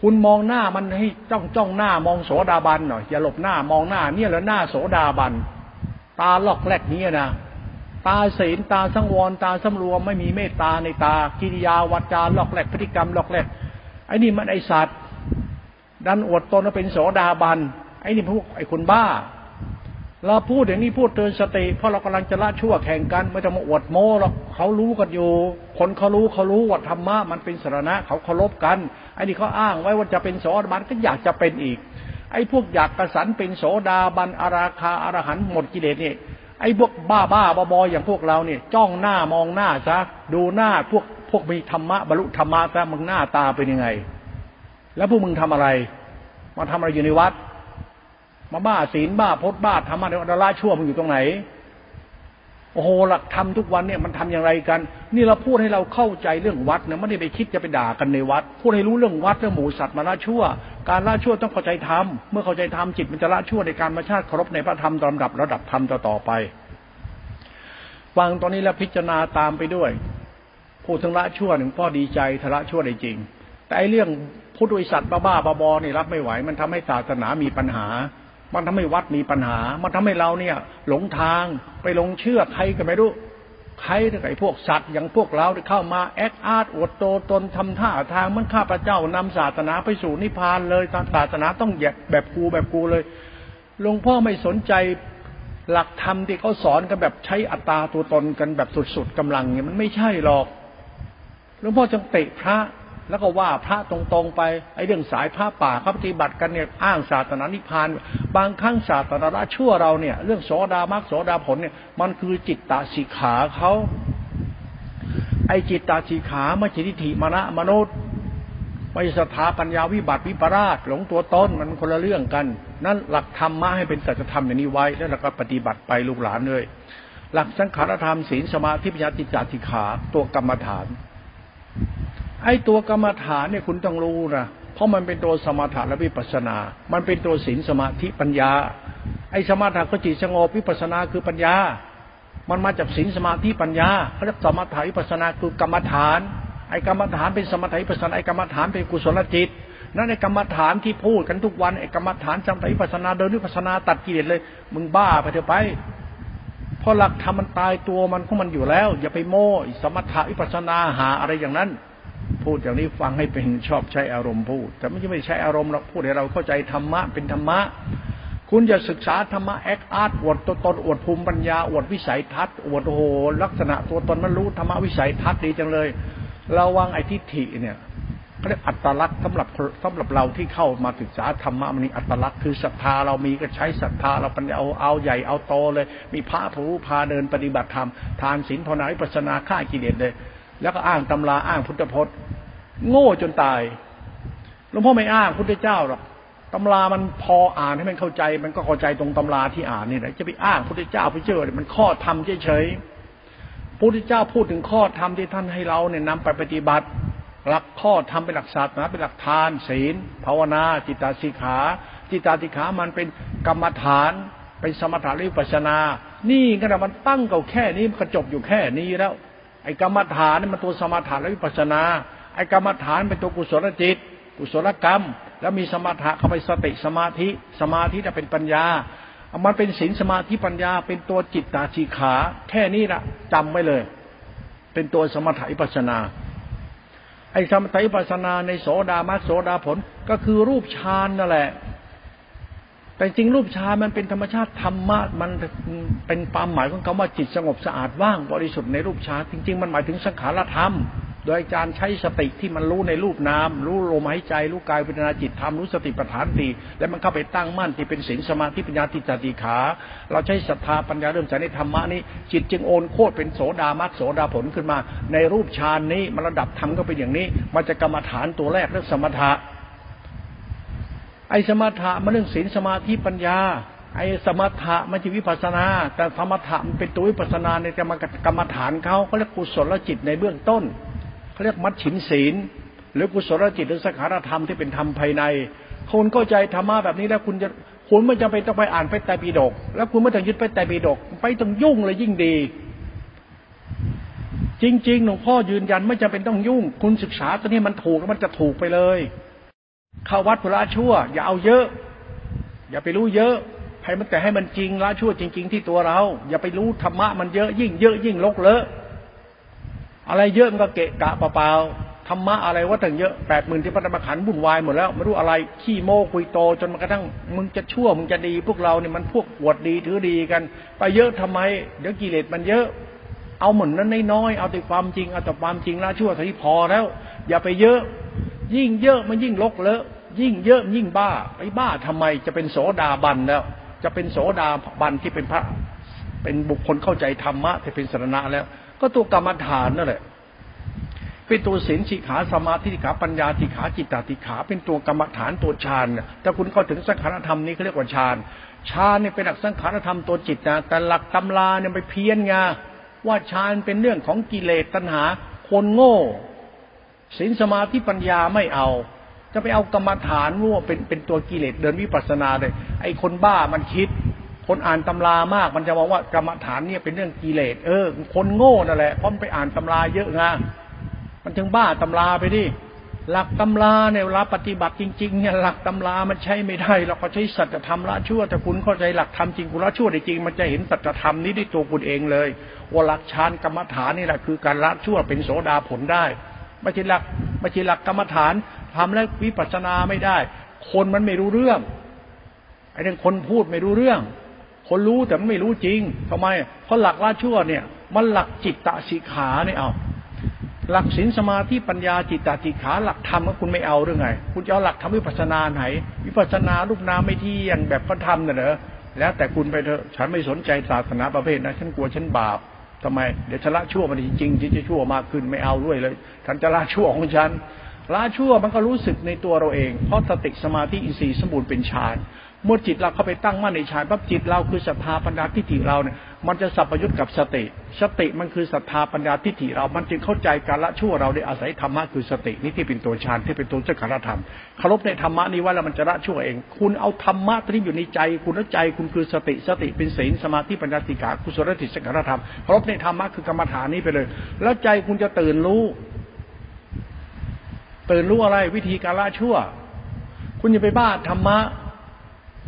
คุณมองหน้ามันให้จ้องจ้องหน้ามองโสดาบันหน่อยอย่าหลบหน้ามองหน้า เนี่ยแล้วหน้าโสดาบันตาลอกแรกนี้นะตาศีลตาสังวรตาสำรวมไม่มีเมตตาในตากิริยาวาจาลอกแรกพฤติกรรมลอกแรกไอ้นี่มันไอสัตว์ดันอวดตนว่าเป็นโสดาบันไอ้นี่พวกไอ้คนบ้า เราพูดอย่างนี้พูดเตือนสติเพราะเรากำลังจะละชั่วแข่งกัน ไม่ต้องมาอวดโม้หรอกเขารู้กันอยู่ คนเขารู้เขารู้ว่าธรรมะมันเป็นสารณะเขาเคารพกันไอ้นี่เขาอ้างไว้ว่าจะเป็นโสดาบันก็อยากจะเป็นอีก ไอ้พวกอยากกระสันเป็นโสดาบันอาราคาอารหันหมดกิเลสนี่ไอ้พวกบ้าบ้าบอบออย่างพวกเราเนี่ยจ้องหน้ามองหน้าซะดูหน้าพวกพวกมีธรรมะบรรลุธรรมะซะมึงหน้าตาเป็นยังไง แล้วพวกมึงทำอะไร มาทำอะไรอยู่ในวัด มาบ้าศีลบ้าพจบ้าธรรมะเดี๋ยวดาราชั่วมันอยู่ตรงไหน โอ้โหหลักธรรมทุกวันเนี่ยมันทำอย่างไรกัน นี่เราพูดให้เราเข้าใจเรื่องวัดนะไม่ได้ไปคิดจะไปด่ากันในวัด พูดให้รู้เรื่องวัดเรื่องหมูสัตว์มาละชั่ว การละชั่วต้องเข้าใจธรรมเมื่อเข้าใจธรรมจิตมันจะละชั่วในการมาชาติเคารพในพระธรรมตามระดับระดับธรรมต่อไปฟังตอนนี้แล้วพิจารณาตามไปด้วยพูดถึงละชั่วหนึ่งพ่อดีใจทละชั่วได้จริง แต่ไอ้เรื่องพุทธวิสัตว์บ้าๆบอๆนี่รับไม่ไหว มันทำให้ศาสนามีปัญหา มันทำให้วัดมีปัญหา มันทำให้เราเนี่ย หลงทางไปหลงเชื่อใครก็ไม่รู้ใครไอ้พวกสัตว์อย่างพวกเราที่เข้ามาแอคอาร์ตอวดโตตนทำท่าทางมันข้าพระเจ้านำศาสนาไปสู่นิพพานเลยศาสนาต้องแบบกูแบบกูเลยหลวงพ่อไม่สนใจหลักธรรมที่เขาสอนกันแบบใช้อัตตาตัวตนกันแบบสุดๆกำลังเนี่ยมันไม่ใช่หรอกหลวงพ่อจึงเตะพระ แล้วก็ว่าพระตรงๆไปไอ้เรื่องสายพระป่าเขาปฏิบัติกันเนี่ยอ้างศาสนานิพพาน บางครั้งศาสนาชั่วเราเนี่ย เรื่องโสดามรรคโสดาผลเนี่ย มันคือจิตตาสิขาเขาไอ้จิตตาสิขาไม่จิติถิมณะมนุษย์ไม่สถาปัญญาวิบัติวิปราชหลงตัวตนมันคนละเรื่องกัน นั่นหลักธรรมะให้เป็นสัจธรรมอย่างนี้ไว้ แล้วเราก็ปฏิบัติไปลูกหลานเลยหลักสังขารธรรมศีลสมาธิปัญญาจิตตาสิขาตัวกรรมฐาน ไอ้ตัวกรรมฐานเนี่ยคุณต้องรู้นะเพราะมันเป็นตัวสมถะและวิปัสนา มันเป็นตัวศีลสมาธิปัญญา ไอ้สมถะก็จิตสงบวิปัสนาคือปัญญา มันมาจากศีลสมาธิปัญญาเขาเรียกสมถะวิปัสนาคือกรรมฐาน ไอ้กรรมฐานเป็นสมถะวิปัสนา ไอ้กรรมฐานเป็นกุศลจิต นั่นไอ้กรรมฐานที่พูดกันทุกวันไอ้กรรมฐานสมถะวิปัสนาเดินวิปัสนาตัดกิเลสเลย มึงบ้าไปเถอะไปเพราะหลักธรรมมันตายตัวมันของมันอยู่แล้ว อย่าไปโม้สมถะวิปัสนาหาอะไรอย่างนั้น พูดอย่างนี้ฟังให้เป็นชอบใช้อารมณ์พูด แต่ไม่ใช่ไม่ใช้อารมณ์เราพูดให้เราเข้าใจธรรมะเป็นธรรมะ คุณจะศึกษาธรรมะแอคอาร์ตอวดตัวตนอวดภูมิปัญญาอวดวิสัยทัศน์อวดโอ้โหลักษณะตัวตนมันรู้ธรรมะวิสัยทัศน์ดีจังเลยระวังไอ้ทิฏฐิเนี่ยเขาเรียกอัตลักษณ์สำหรับสำหรับเราที่เข้ามาศึกษาธรรมะมันนี่อัตลักษณ์คือศรัทธาเรามีก็ใช้ศรัทธาเราปัญญาเอาเอาใหญ่เอาโตเลย มีพระผู้พาเดินปฏิบัติธรรมทานศีลภาวนาวิปัสสนาฆ่ากิเลสเลย แล้วก็อ้างตำราอ้างพุทธพจน์ โง่จนตายหลวงพ่อไม่อ้างพุทธเจ้าหรอกตำรามันพออ่านให้มันเข้าใจ มันก็เข้าใจตรงตำราที่อ่านนี่แหละจะไปอ้างพุทธเจ้าไปเจอมันข้อธรรมเฉยๆพุทธเจ้าพูดถึงข้อธรรมที่ท่านให้เราเนี่ยนำไปปฏิบัติ หลักข้อธรรมเป็นหลักศาสนาเป็นหลักทาน ศีล ภาวนา จิตตาสิขา จิตตาสิขามันเป็นกรรมฐาน เป็นสมถะวิปัสนา นี่ขนาดมันตั้งเก่าแค่นี้มันกระจบอยู่แค่นี้แล้ว อ้กรรมฐานนี่มันตัวสมถะและวิปัสนาไอ้กรรมฐานเป็นตัวกุศลจิต กุศลกรรม แล้วมีสมถะเข้าไปสติสมาธิ สมาธิจะเป็นปัญญา มันเป็นศีลสมาธิปัญญา เป็นตัวจิตตาชีขา แค่นี้ละจำไว้เลย เป็นตัวสมถะอิปัสนาไอ้สมถะอิปัสนาในโสดามัสโสดาผลก็คือรูปฌานนั่นแหละ แต่จริงรูปฌานมันเป็นธรรมชาติธรรมะมันเป็นความหมายของคำว่าจิตสงบสะอาดว่างบริสุทธิ์ในรูปฌานจริง ๆ มันหมายถึงสังขารธรรม โดยการใช้สติที่มันรู้ในรูปนาม รู้ลมหายใจ รู้กายพิจารณาจิตธรรมรู้สติปัฏฐานตีแล้วมันเข้าไปตั้งมั่นที่เป็นศีลสมาธิปัญญาติจติขา เราใช้ศรัทธาปัญญาเริ่มจากในธรรมะนี้ จิตจึงโอนโคตรเป็นโสดามัตโสดาผลขึ้นมา ในรูปฌานนี้มันระดับธรรมก็เป็นอย่างนี้ มันจะกรรมฐานตัวแรกเรื่องสมถะ ไอ้สมถะมันเรื่องศีลสมาธิปัญญา ไอ้สมถะมันจะวิปัสนา แต่สมถะมันเป็นตัววิปัสนาในกรรมกรรมฐานเขาเขาเรียกกุศลจิตในเบื้องต้นเขาเรียกมัดฉินศีล หรือกุศลจิตหรือสังขารธรรมที่เป็นธรรมภายในคุณเข้าใจธรรมะแบบนี้แล้วคุณจะคุณไม่จำเป็นต้องไปอ่านไปแต่ปีดก แล้วคุณไม่ต้องยึดไปแต่ปีดก ไปต้องยุ่งเลยยิ่งดี จริงๆหลวงพ่อยืนยันไม่จำเป็นต้องยุ่ง คุณศึกษาตัวนี้มันถูกแล้วมันจะถูกไปเลย เข้าวัดพละชั่ว อย่าเอาเยอะ อย่าไปรู้เยอะให้มันแต่ให้มันจริงละชั่วจริง ๆ ที่ตัวเรา อย่าไปรู้ธรรมะมันเยอะยิ่งเยอะยิ่งลกเลอะอะไรเยอะมันก็เกะกะเปล่าๆธรรมะอะไรว่าแต่งเยอะแปดหมื่นที่พระธรรมขันธ์บุ่นวายหมดแล้วไม่รู้อะไรขี้โม้คุยโต จนมันกระทั่งมึงจะชั่วมึงจะดี พวกเราเนี่ยมันพวกอวดดีถือดีกัน ไปเยอะทำไม เดี๋ยวกิเลสมันเยอะ เอาเหมือนนั้นน้อยๆเอาแต่ความจริงเอาแต่ความจริงละชั่วที่พอแล้ว อย่าไปเยอะ ยิ่งเยอะมันยิ่งลกเลอะ ยิ่งเยอะยิ่งบ้าไปบ้าทำไมจะเป็นโสดาบันแล้ว จะเป็นโสดาบันที่เป็นพระ เป็นบุคคลเข้าใจธรรมะที่เป็นสรณะแล้ว ก็ตัวกรรมฐานนั่นแหละเป็นตัวศีลสิขาสมาธิขาปัญญาสิขาจิตตติขาเป็นตัวกรรมฐานตัวฌานถ้าคุณเข้าถึงสังขารธรรมนี้เขาเรียกว่าฌานฌานเนี่ยเป็นหลักสังขารธรรมตัวจิตนะแต่หลักตำราเนี่ยไปเพี้ยนไงว่าฌานเป็นเรื่องของกิเลสตัณหา คนโง่ ศีลสมาธิปัญญาไม่เอา จะไปเอากรรมฐานว่าเป็นเป็นตัวกิเลสเดินวิปัสสนาเลย ไอ้คนบ้ามันคิด คนอ่านตำรามาก มันจะมองว่ากรรมฐานเนี่ยเป็นเรื่องกิเลสเออ คนโง่นั่นแหละเพราะมันไปอ่านตำราเยอะไงมันถึงบ้าตำราไปดิหลักตำราเนี่ยเวลาปฏิบัติจริงๆเนี่ยหลักตำรามันใช้ไม่ได้เราก็ใช้สัจธรรมละชั่วแต่คุณเข้าใจหลักธรรมจริงคุณละชั่วจริง มันจะเห็นสัจธรรมนี้ด้วยตัวคุณเองเลยว่าหลักฌานกรรมฐานนี่แหละคือการละชั่วเป็นโสดาผลได้ ไม่ใช่หลักไม่ใช่หลักกรรมฐานทำแล้ววิปัสสนาไม่ได้ คนมันไม่รู้เรื่องไอ้เรื่องคนพูดไม่รู้เรื่อง คนรู้แต่ไม่รู้จริงทำไมเพราะหลักละชั่วเนี่ย มันหลักจิตตะสิขาเนี่ยเอาหลักศีลสมาธิปัญญาจิตตติขาหลักธรรมก็คุณไม่เอาหรือไง คุณจะเอาหลักธรรมวิปัสนาไหน วิปัสนาลูกน้ำไม่ที่ยังแบบเขาทำน่ะเหรอแล้วแต่คุณไปเถอะฉันไม่สนใจศาสนาประเภทนะฉันกลัวฉันบาป ทำไม เดี๋ยวฉันละชั่วมันจริงๆที่จะชั่วมากขึ้นไม่เอาด้วยเลย ฉันจะละชั่วของฉันละชั่วมันก็รู้สึกในตัวเราเอง เพราะสติสมาธิอินทรีย์สมบูรณ์เป็นฌาน เมื่อจิตเราเข้าไปตั้งมั่นในฌานปั๊บจิตเราคือศรัทธาปัญญาทิฏฐิเราเนี่ยมันจะสัมปยุตกับสติสติมันคือศรัทธาปัญญาทิฏฐิเรา มันจึงเข้าใจการละชั่วเราได้อาศัยธรรมะคือสตินี่ที่เป็นตัวฌานที่เป็นตัวสังขารธรรมเคารพในธรรมะนี้ว่าแล้วมันจะละชั่วเอง คุณเอาธรรมะที่อยู่ในใจ คุณละใจคุณคือสติสติเป็นศีลสมาธิปัญญาติกากุศลติสังขารธรรมเคารพในธรรมะคือกรรมฐานนี้ไปเลย แล้วใจคุณจะตื่นรู้ตื่นรู้อะไรวิธีการละชั่ว คุณอย่าไปบ้าธรรมะ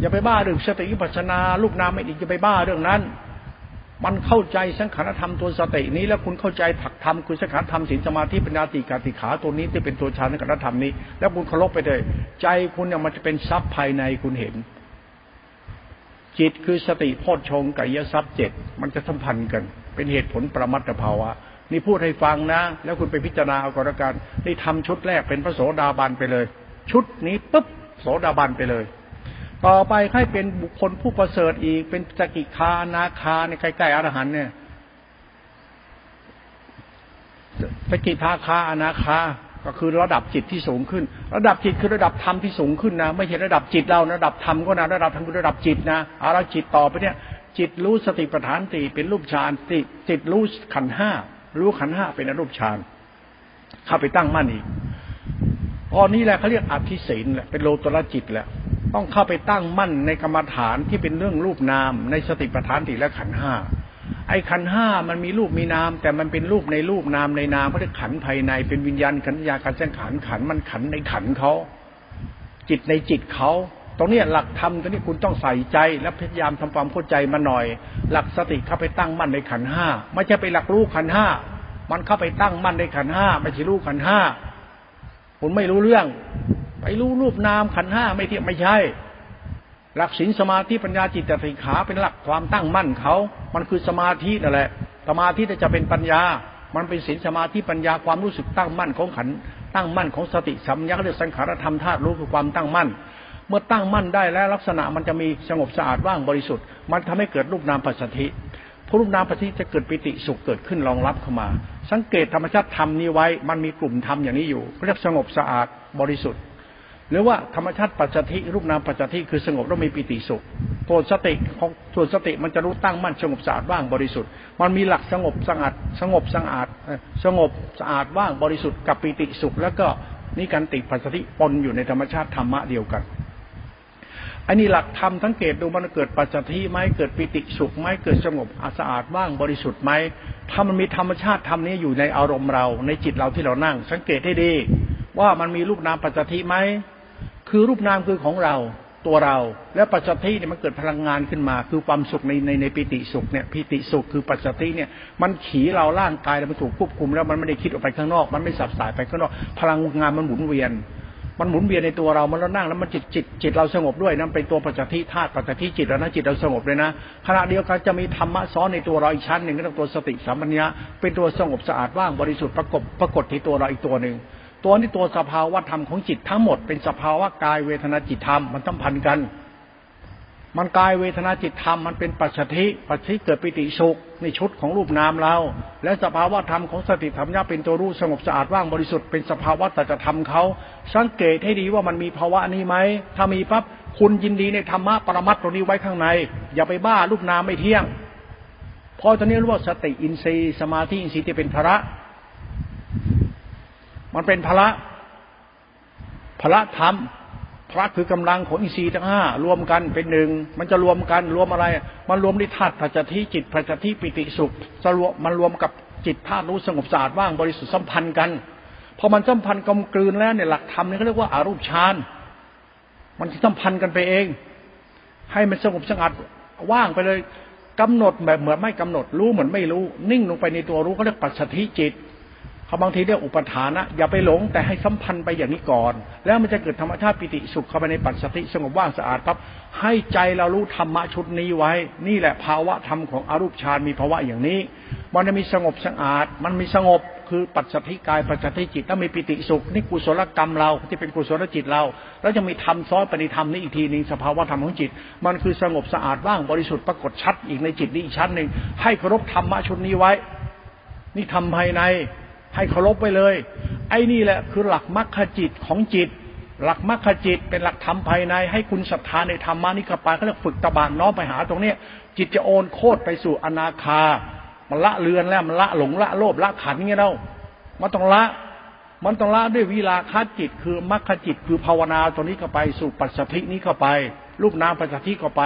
อย่าไปบ้าเรื่องสติปัสนาลูกนามไม่ดีจะไปบ้าเรื่องนั้น มันเข้าใจสังขารธรรมตัวสตินี้ แล้วคุณเข้าใจผักธรรมคุณสังขารธรรมศีลสมาธิปัญญาติกาติขาตัวนี้ที่เป็นตัวฌานสังขารธรรมนี้ แล้วคุณเคารพไปเลยใจคุณเนี่ยมันจะเป็นทรัพย์ภายในคุณเห็น จิตคือสติโพชฌงกัยทรัพย์เจ็ดมันจะสัมพันธ์กัน เป็นเหตุผลประมัตภาวะนี่พูดให้ฟังนะ แล้วคุณไปพิจารณาเอาก่อนกันนี่ทำชุดแรกเป็นพระโสดาบันไปเลย ชุดนี้ปุ๊บโสดาบันไปเลย ต่อไปให้เป็นบุคคลผู้ประเสริฐอีก เป็นสกิคานาคาในใกล้ๆอรหันเนี่ยสกิทาคาอนาคาก็คือระดับจิตที่สูงขึ้น ระดับจิตคือระดับธรรมที่สูงขึ้นนะ ไม่ใช่ระดับจิตเราระดับธรรมก็นะระดับธรรมคือระดับจิตนะเอาละจิตต่อไปเนี่ย จิตรู้สติปัฏฐานติเป็นรูปฌานติจิตรู้ขันห้ารู้ขันห้าเป็นอรูปฌานเข้าไปตั้งมั่นอีกพอนี้แหละเขาเรียกอธิศีลแหละเป็นโลตระจิตแหละ ต้องเข้าไปตั้งมั่นในกรรมฐานที่เป็นเรื่องรูปนามในสติปัฏฐานติและขันห้าไอ้ขันห้ามันมีรูปมีนาม แต่มันเป็นรูปในรูปนามในนามเพราะขันภายในเป็นวิญญาณขันยาการสังขารขันมันขันในขันเขาจิตในจิตเขาตรงนี้หลักธรรมตรงนี้คุณต้องใส่ใจและพยายามทำความเข้าใจมาหน่อย หลักสติเข้าไปตั้งมั่นในขันห้าไม่ใช่ไปหลักรู้ขันห้ามันเข้าไปตั้งมั่นในขันห้าไม่ใช่รู้ขันห้าคุณไม่รู้เรื่อง ไปรู้รูปนามขันห้าไม่เที่ยงไม่ใช่ หลักศีลสมาธิปัญญาจิตติขาเป็นหลักความตั้งมั่นเขา มันคือสมาธินั่นแหละ สมาธิจะเป็นปัญญา มันเป็นศีลสมาธิปัญญาความรู้สึกตั้งมั่นของขันตั้งมั่นของสติสัมยาเรียกสังขารธรรมธาตุรู้คือความตั้งมั่น เมื่อตั้งมั่นได้แล้วลักษณะมันจะมีสงบสะอาดว่างบริสุทธิ์ มันทำให้เกิดรูปนามปัจสถิพรูปนามปัจสถิจะเกิดปิติสุขเกิดขึ้นรองรับเข้ามา สังเกตธรรมชาติธรรมนี้ไว้ มันมีกลุ่มธรรมอย่างนี้อยู่เรียกสงบสะอาดบริสุทธิ์ หรือว่าธรรมชาติปัจจทิรูปนามปัจจทิคือสงบแล้วมีปิติสุขตัวสติของตัวสติมันจะรู้ตั้งมั่นสงบสะอาดว่างบริสุทธิ์มันมีหลักสงบสะอาดสงบสะอาดสงบสะอาดว่างบริสุทธิ์กับปิติสุข แล้วก็นี่การติปัสสติปนอยู่ในธรรมชาติธรรมะเดียวกันอันนี้หลักธรรมสังเกตดูมันเกิดปัจจัยไหมเกิดปิติสุขไหมเกิดสงบสะอาดว่างบริสุทธิ์ไหมถ้ามันมีธรรมชาติธรรมนี้อยู่ในอารมณ์เรา ในจิตเราที่เรานั่ง สังเกตให้ดีว่ามันมีรูปนามปัจจัยไหม คือรูปนามคือของเราตัวเรา และปัจจัยเนี่ยมันเกิดพลังงานขึ้นมา คือความสุขในในในปิติสุขเนี่ยปิติสุขคือปัจจัยเนี่ยมันขี่เราร่างกายแล้วมันถูกควบคุมแล้วมันไม่ได้คิดออกไปข้างนอก มันไม่สับสายไปข้างนอก พลังงานมันหมุนเวียน มันหมุนเวียนในตัวเรา มันเรานั่งแล้วมันจิตจิตจิตเราสงบด้วยนั่นเป็นตัวปัจจัยธาตุปัจจัยจิตแล้วนะจิตเราสงบเลยนะขณะเดียวกันจะมีธรรมะซ้อนในตัวเราอีกชั้นหนึ่งก็ต้องตัวสติสัมปัญญะเป็นตัวสงบสะอาดว่างบริสุทธิ์ประกบปรากฏที่ตัวเราอีกตัวหนึ่ง ตัวนี้ตัวสภาวะธรรมของจิตทั้งหมดเป็นสภาวะกายเวทนาจิตธรรมมันต้องพันกัน มันกายเวทนาจิตธรรมมันเป็นปัจฉิปัจฉิเกิดปิติสุขในชุดของรูปนามเรา และสภาวะธรรมของสติธรรมญาเป็นตัวรู้สงบสะอาดว่างบริสุทธิ์เป็นสภาวะตัจธรรมเขาสังเกตให้ดีว่ามันมีภาวะนี้ไหมถ้ามีปั๊บคุณยินดีในธรรมะปรมัตตัวนี้ไว้ข้างใน อย่าไปบ้ารูปนามไม่เที่ยงพอตอนนี้รู้ว่าสติอินทรีย์สมาธิอินทรีย์ที่เป็นพระ มันเป็นพระพระธรรมพระคือกำลังของอินทรีย์ทั้งห้ารวมกันเป็นหนึ่งมันจะรวมกันรวมอะไร มันรวมในธาตุปัจจัยจิตปัจจัยปิติสุขสรวมมันรวมกับจิตธาตุรู้สงบสะอาดว่างบริสุทธิ์สัมพันธ์กันพอมันสัมพันธ์กลมกลืนแล้วเนี่ยหลักธรรมนี่เขาเรียกว่าอารูปฌานมันสัมพันธ์กันไปเอง ให้มันสงบสะอาดว่างไปเลยกำหนดแบบเหมือนไม่กำหนดรู้เหมือนไม่รู้ นิ่งลงไปในตัวรู้เขาเรียกปัจจัยจิต เขาบางทีเรียกอุปทานะอย่าไปหลงแต่ให้สัมพันธ์ไปอย่างนี้ก่อน แล้วมันจะเกิดธรรมชาติปิติสุขเข้าไปในปัจสติสงบว่างสะอาดปั๊บให้ใจเรารู้ธรรมะชุดนี้ไว้ นี่แหละภาวะธรรมของอรูปฌานมีภาวะอย่างนี้ มันจะมีสงบสะอาด มันมีสงบคือปัจสติกายปัจสติจิตแล้วมีปิติสุขนี่กุศลกรรมเราที่เป็นกุศลจิตเรา แล้วจะมีธรรมซ้อนปฏิธรรมนี้อีกทีหนึ่งสภาวะธรรมของจิต มันคือสงบสะอาดว่างบริสุทธิ์ปรากฏชัดอีกในจิตนี้อีกชั้นหนึ่งให้เคารพธรรมะชุดนี้ไว้ นี่ทำภายใน ให้เคารพไปเลย ไอ้นี่แหละคือหลักมรรคจิตของจิต หลักมรรคจิตเป็นหลักธรรมภายใน ให้คุณศรัทธาในธรรมานิกปาเขาเรียกฝึกตบานน้อมไปหาตรงเนี้ยจิตจะโอนโคตรไปสู่อนาคา มันละเลือนแล้วมันละหลงละโลภละขันเงี้ยเรามันต้องละ มันต้องละด้วยวิลาคจิต คือมรรคจิตคือภาวนาตรงนี้เข้าไปสู่ปัสสธินี้เข้าไป รูปนามปัสสธิเข้าไป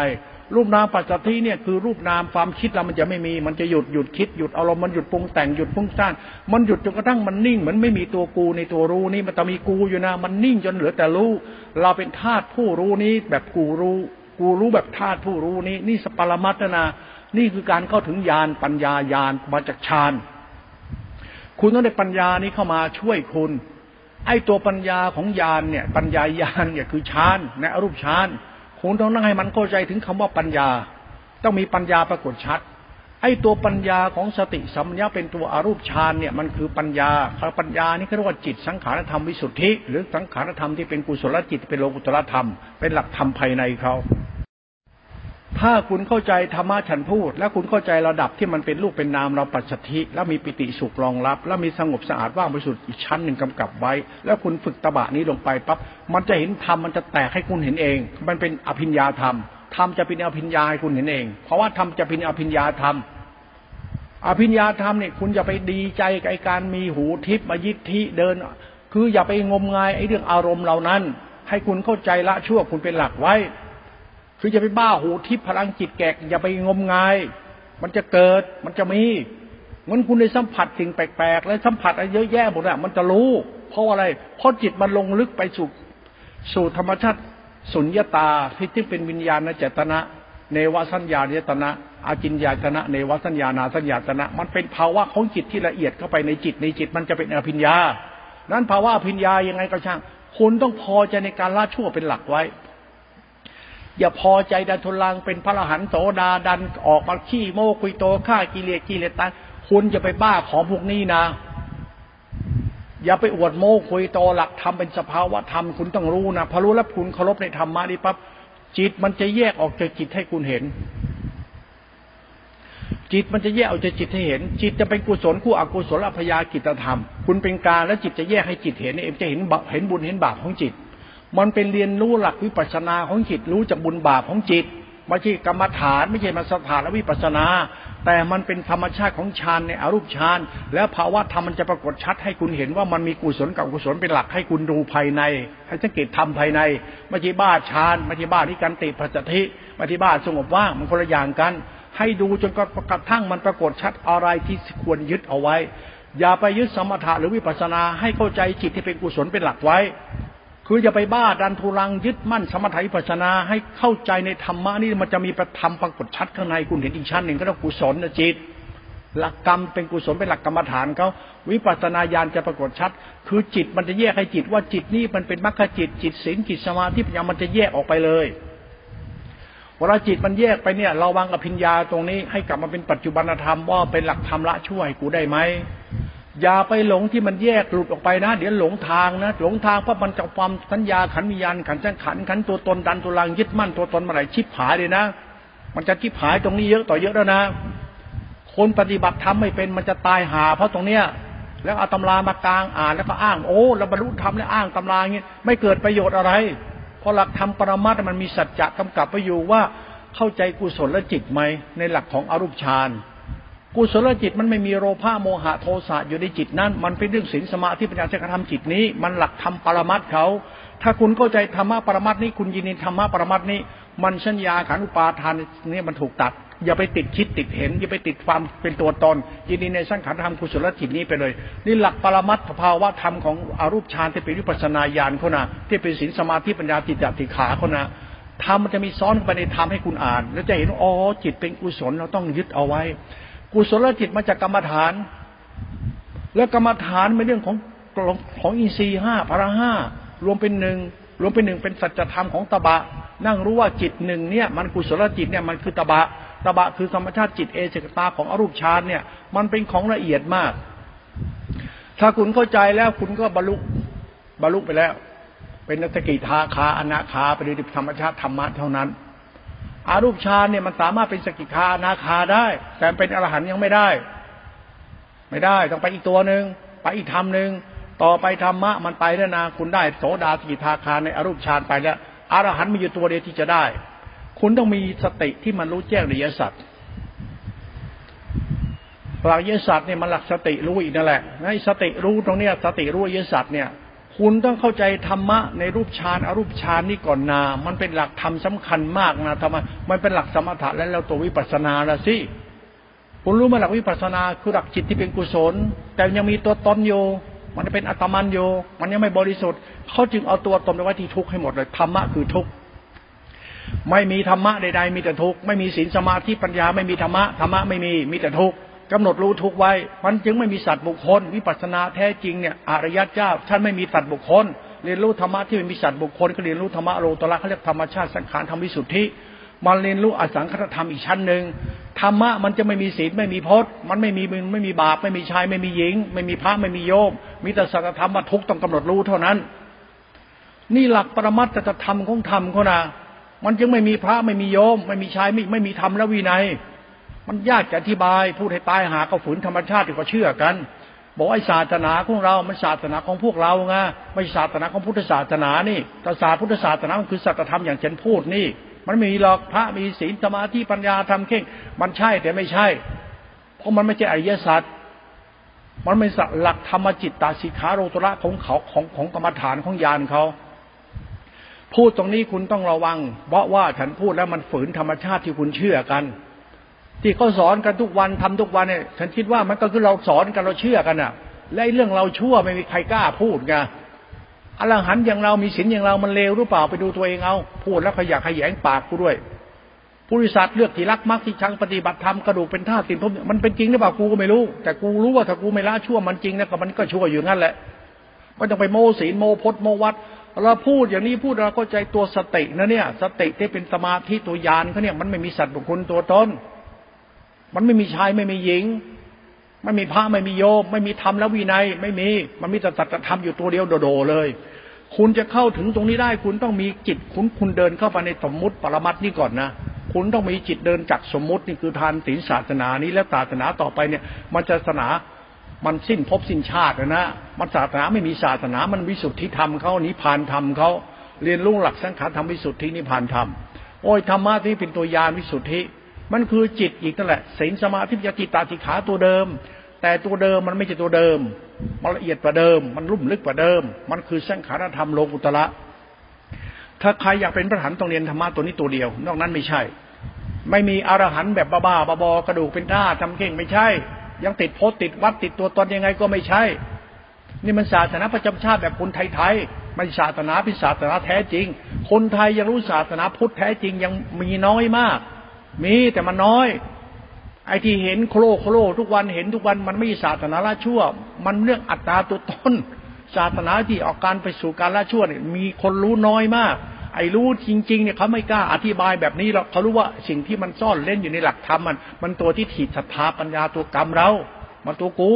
รูปนามปัจจัยเนี่ยคือรูปนามความคิดเรามันจะไม่มี มันจะหยุดหยุดคิดหยุดอารมณ์มันหยุดปรุงแต่งหยุดฟุ้งซ่านมันหยุดจนกระทั่งมันนิ่งเหมือนไม่มีตัวกูในตัวรู้นี่มันต้องมีกูอยู่นะ มันนิ่งจนเหลือแต่รู้ เราเป็นธาตุผู้รู้นี้แบบกูรู้กูรู้แบบธาตุผู้รู้นี้นี่สปรมัตนา นี่คือการเข้าถึงญาณปัญญาญาณมาจากฌานคุณต้องได้ปัญญานี้เข้ามาช่วยคุณ ไอ้ตัวปัญญาของญาณเนี่ย ปัญญาญาณเนี่ยคือฌานในอรูปฌาน คุณต้องนั่งให้มันเข้าใจถึงคำว่าปัญญา ต้องมีปัญญาปรากฏชัด ไอ้ตัวปัญญาของสติสัมยาเป็นตัวอารูปฌานเนี่ยมันคือปัญญาปัญญานี่เขาเรียกว่าจิตสังขารธรรมวิสุทธิ หรือสังขารธรรมที่เป็นกุศลจิตเป็นโลกุตรธรรม เป็นหลักธรรมภายในเขา ถ้าคุณเข้าใจธรรมะฉันพูด แล้วคุณเข้าใจระดับที่มันเป็นรูปเป็นนามเราปัจจทิแล้วมีปิติสุขรองรับ แล้วมีสงบสะอาดว่างบริสุทธิ์อีกชั้นหนึ่งกำกับไว้ แล้วคุณฝึกตบะนี้ลงไปปั๊บมันจะเห็นธรรมมันจะแตกให้คุณเห็นเอง มันเป็นอภิญญาธรรมธรรมจะเป็นอภิญญาให้คุณเห็นเอง เพราะว่าธรรมจะเป็นอภิญญาธรรมอภิญญาธรรมเนี่ยคุณอย่าไปดีใจกับการมีหูทิพมายิทธิเดิน คืออย่าไปงมงายไอ้เรื่องอารมณ์เหล่านั้น ให้คุณเข้าใจละชั่วคุณเป็นหลักไว้ คืออย่าไปบ้าหูทิพพลังจิตแกกอย่าไปงมงาย มันจะเกิดมันจะมีมันคุณได้สัมผัสสิ่งแปลกๆ และสัมผัสอะไรเยอะแยะหมดอะมันจะรู้ เพราะอะไร เพราะจิตมันลงลึกไปสู่สู่ธรรมชาติสุญญตาที่ที่เป็นวิญญาณเจตนะเนวสัญญาเจตนะอาจินญาตนะเนวสัญญานาสัญญาตนะ มันเป็นภาวะของจิตที่ละเอียดเข้าไปในจิตในจิตมันจะเป็นอภิญญา นั้นภาวะอภิญญายังไงก็ช่าง คุณต้องพอใจในการละชั่วเป็นหลักไว้ อย่าพอใจดันทุลังเป็นพระรหันต์โสดาดันออกมาขี้โมคุยโตฆ่ากิเลสกิเลสตายคุณจะไปบ้าของพวกนี้นะ อย่าไปอวดโม้คุยโตหลักทำเป็นสภาวะธรรมคุณต้องรู้นะพอรู้แล้วคุณเคารพในธรรมะนี่ปั๊บจิตมันจะแยกออกจากจิตให้คุณเห็น จิตมันจะแยกออกจากจิตให้เห็น จิตจะเป็นกุศลคู่อกุศลอภยากิตธรรม คุณเป็นการแล้วจิตจะแยกให้จิตเห็นเองจะเห็นเห็นบุญเห็นบาปของจิต มันเป็นเรียนรู้หลักวิปัสสนาของจิตรู้จากบุญบาปของจิตไม่ใช่กรรมฐานไม่ใช่มาสถานวิปัสนา แต่มันเป็นธรรมชาติของฌานในอรูปฌานแล้วภาวะธรรมมันจะปรากฏชัดให้คุณเห็นว่ามันมีกุศลกับกุศลเป็นหลักให้คุณดูภายใน ให้สังเกตธรรมภายในไม่ใช่บ้าฌานไม่ใช่บ้าที่การติปัจจทิไม่ใช่บ้าสงบว่างมันคนละอย่างกัน ให้ดูจนกระทั่งมันปรากฏชัดอะไรที่ควรยึดเอาไว้ อย่าไปยึดสมถะหรือวิปัสนาให้เข้าใจจิตที่เป็นกุศลเป็นหลักไว้ คืออย่าไปบ้าดันทุรังยึดมั่นสมถะวิปัสนาให้เข้าใจในธรรมะนี่มันจะมีประธรรมปรากฏชัดข้างในคุณเห็นอีกชั้นหนึ่งก็ต้องกุศลจิต หลักกรรมเป็นกุศลเป็นหลักกรรมฐานเขาวิปัสนาญาณจะปรากฏชัด คือจิตมันจะแยกให้จิตว่าจิตนี้มันเป็นมรรคจิต จิตศีลจิตสมาธิปัญญามันจะแยกออกไปเลยเวลาจิตมันแยกไปเนี่ยเราวางอภิญญาตรงนี้ให้กลับมาเป็นปัจจุบันธรรมว่าเป็นหลักธรรมละช่วยกูได้ไหม อย่าไปหลงที่มันแยกหลุดออกไปนะ เดี๋ยวหลงทางนะ หลงทางเพราะมันจะความสัญญาขันวิญญาณขันจังขันขันตัวตนดันตัวลังยึดมั่นตัวตนมาไหนชิบหายเลยนะ มันจะชิบหายตรงนี้เยอะต่อเยอะแล้วนะ คนปฏิบัติธรรมไม่เป็นมันจะตายหา เพราะตรงเนี้ย แล้วเอาตำรามากลางอ่านแล้วก็อ้างโอ้เราบรรลุธรรมแล้วอ้างตำราอย่างนี้ไม่เกิดประโยชน์อะไร เพราะหลักธรรมปรมัตมันมีสัจจะกำกับไปอยู่ว่าเข้าใจกุศลและจิตไหมในหลักของอรูปฌาน กุศลจิตมันไม่มีโลภะโมหะโทสะอยู่ในจิตนั้น มันเป็นเรื่องศีลสมาธิปัญญาจะกระทำจิตนี้ มันหลักธรรมปรมัตเขา ถ้าคุณเข้าใจธรรมะปรมัตนี้ คุณยินดีธรรมะปรมัตนี้ มันชัญญาขันอุปาทานนี่มันถูกตัด อย่าไปติดคิดติดเห็น อย่าไปติดความเป็นตัวตน ยินดีในสังขารธรรมกุศลจิตนี้ไปเลย นี่หลักปรมัตถภาวะธรรมของอรูปฌานที่เป็นวิปัสนาญาณเขานะที่เป็นศีลสมาธิปัญญาจิตติขาเขานะธรรมมันจะมีซ้อนไปในธรรมให้คุณอ่าน แล้วจะเห็นอ๋อจิตเป็นกุศลเราต้องยึดเอาไว้ กุศลจิตมาจากกรรมฐาน แล้วกรรมฐานเป็นเรื่องของของอินทรีย์ห้าพระห้ารวมเป็นหนึ่งรวมเป็นหนึ่งเป็นสัจธรรมของตบะ นั่งรู้ว่าจิตหนึ่งเนี่ยมันกุศลจิตเนี่ยมันคือตบะตบะคือธรรมชาติจิตเอเจกตาของอรูปฌานเนี่ย มันเป็นของละเอียดมาก ถ้าคุณเข้าใจแล้วคุณก็บรรลุบรรลุไปแล้ว เป็นนักกิทาคาอนาคาปฏิธรรมชาติธรรมะเท่านั้น อารูปฌานเนี่ยมันสามารถเป็นสกิทานาคาได้ แต่เป็นอรหันยังไม่ได้ ไม่ได้ต้องไปอีกตัวหนึ่งไปอีกธรรมหนึ่งต่อไปธรรมะมันไปแล้วนะคุณได้โสดาสกิทาคาในอรูปฌานไปแล้วอรหันมีอยู่ตัวเดียวที่จะได้ คุณต้องมีสติที่มันรู้แจ้งในยสัตว์หลักยสัตว์เนี่ยมันหลักสติรู้อีกนั่นแหละในสติรู้ตรงเนี้ยสติรู้ยสัตว์เนี่ย คุณต้องเข้าใจธรรมะในรูปฌานอรูปฌานนี่ก่อนนา มันเป็นหลักธรรมสาคัญมากนะธรรมะมันเป็นหลักสมถะและแล้วตัววิปัสสนาละสิคุณรู้มาหลักวิปัสสนาคือหลักจิตที่เป็นกุศล แต่ยังมีตัวตนอยู่มันเป็นอัตมันอยู่มันยังไม่บริสุทธิ์เขาจึงเอาตัวตนไปไว้ที่ทุกข์ให้หมดเลยธรรมะคือทุกข์ไม่มีธรรมะใดๆมีแต่ทุกข์ไม่มีศีลสมาธิปัญญาไม่มีธรรมะธรรมะไม่มีมีแต่ทุกข์ กำหนดรู้ทุกไว้ มันจึงไม่มีสัตว์บุคคล วิปัสนาแท้จริงเนี่ยอริยเจ้าท่านไม่มีสัตว์บุคคล เรียนรู้ธรรมะที่ไม่มีสัตว์บุคคลก็เรียนรู้ธรรมะโลตระเขาเรียกธรรมชาติสังขารธรรมวิสุทธิมันเรียนรู้อสังคตธรรมอีกชั้นหนึ่งธรรมะมันจะไม่มีศีลไม่มีพจน์ มันไม่มีมึงไม่มีบาปไม่มีชายไม่มีหญิง ไม่มีพระไม่มีโยมมีแต่สัจธรรมว่าทุกต้องกำหนดรู้เท่านั้น นี่หลักปรมัตถธรรมของธรรมเขานะมันจึงไม่มีพระไม่มีโยม ไม่มีชายไม่ไม่มีธรรมและวินัย มันยากจะอธิบาย พูดให้ตายหาก็ฝืนธรรมชาติที่เชื่อกัน บอกไอ้ศาสนาของเรา มันศาสนาของพวกเราไงไม่ศาสนาของพุทธศาสนานี่แต่ศาสนาพุทธศาสนามันคือสัจธรรมอย่างฉันพูดนี่ มันมีหรอกพระมีศีลสมาธิปัญญาทำเข่ง มันใช่แต่ไม่ใช่ เพราะมันไม่ใช่อริยสัจมันเป็นหลักธรรมจิตตาสิขาโรตระของเขาของของกรรมฐานของญาณเขาพูดตรงนี้คุณต้องระวัง เพราะว่าฉันพูดแล้วมันฝืนธรรมชาติที่คุณเชื่อกัน ที่เขาสอนกันทุกวันทำทุกวันเนี่ยฉันคิดว่ามันก็คือเราสอนกันเราเชื่อกันอะ และเรื่องเราชั่วไม่มีใครกล้าพูดไงอรหันต์อย่างเรามีศีลอย่างเรามันเลวหรือเปล่าไปดูตัวเองเอา พูดแล้วขยักขยงปากกูด้วยผู้ริษัทเลือกที่รักมักที่ชังปฏิบัติธรรมกระดูกเป็นท่าตินพมันเป็นจริงหรือเปล่ากูก็ไม่รู้ แต่กูรู้ว่าถ้ากูไม่ละชั่วมันจริงนะก็มันก็ชั่วอยู่งั้นแหละไม่ต้องไปโมศีลโมพจโมวัดเราพูดอย่างนี้พูดเราก็ใจตัวสตินะเนี่ย สติที่เป็นสมาธิตัวยานเขาเนี่ยมันไม่มีสัตว์บุคคลตัวตน มันไม่มีชายไม่มีหญิง ไม่มีพระไม่มีโยม ไม่มีธรรมและวินัย ไม่มี มันมีแต่สัจธรรมอยู่ตัวเดียวโดดเลย คุณจะเข้าถึงตรงนี้ได้ คุณต้องมีจิตคุณคุณเดินเข้าไปในสมมุติปรมัตนี่ก่อนนะคุณต้องมีจิตเดินจากสมมุตินี่คือทานศีลศาสนานี้แล้วศาสนาต่อไปเนี่ย มันจะศาสนามันสิ้นภพสิ้นชาตินะ มันศาสนาไม่มีศาสนา มันวิสุทธิธรรมเขานิพานธรรมเขาเรียนรู้หลักสังขารธรรมวิสุทธินิพานธรรม โอ้ยธรรมะที่เป็นตัวยานวิสุทธิ มันคือจิตอีกนั่นแหละศีลสมาธิปัญญาจิตตาสิขาตัวเดิม แต่ตัวเดิมมันไม่ใช่ตัวเดิม มันละเอียดกว่าเดิม มันลุ่มลึกกว่าเดิม มันคือสังขารธรรมโลกุตระถ้าใครอยากเป็นพระหันต้องเรียนธรรมะตัวนี้ตัวเดียว นอกนั้นไม่ใช่ ไม่มีอรหันแบบบ้าๆบอๆกระดูกเป็นท่าทำเก่งไม่ใช่ ยังติดโพสติดวัดติดตัวตนยังไงก็ไม่ใช่ นี่มันศาสนาประจำชาติแบบคนไทยๆไม่ศาสนาพิศาสนาแท้จริง คนไทยยังรู้ศาสนาพุทธแท้จริงยังมีน้อยมาก มีแต่มันน้อย ไอ้ที่เห็นโครโครทุกวันเห็นทุกวันมันไม่ศาสนาละชั่ว มันเรื่องอัตตาตัวตนศาสนาที่ออกการไปสู่การละชั่วเนี่ยมีคนรู้น้อยมาก ไอ้รู้จริงๆเนี่ยเขาไม่กล้าอธิบายแบบนี้หรอกเขารู้ว่าสิ่งที่มันซ่อนเล่นอยู่ในหลักธรรมมัน มันตัวที่ถีบศรัทธาปัญญาตัวกรรมเรา มันตัวกู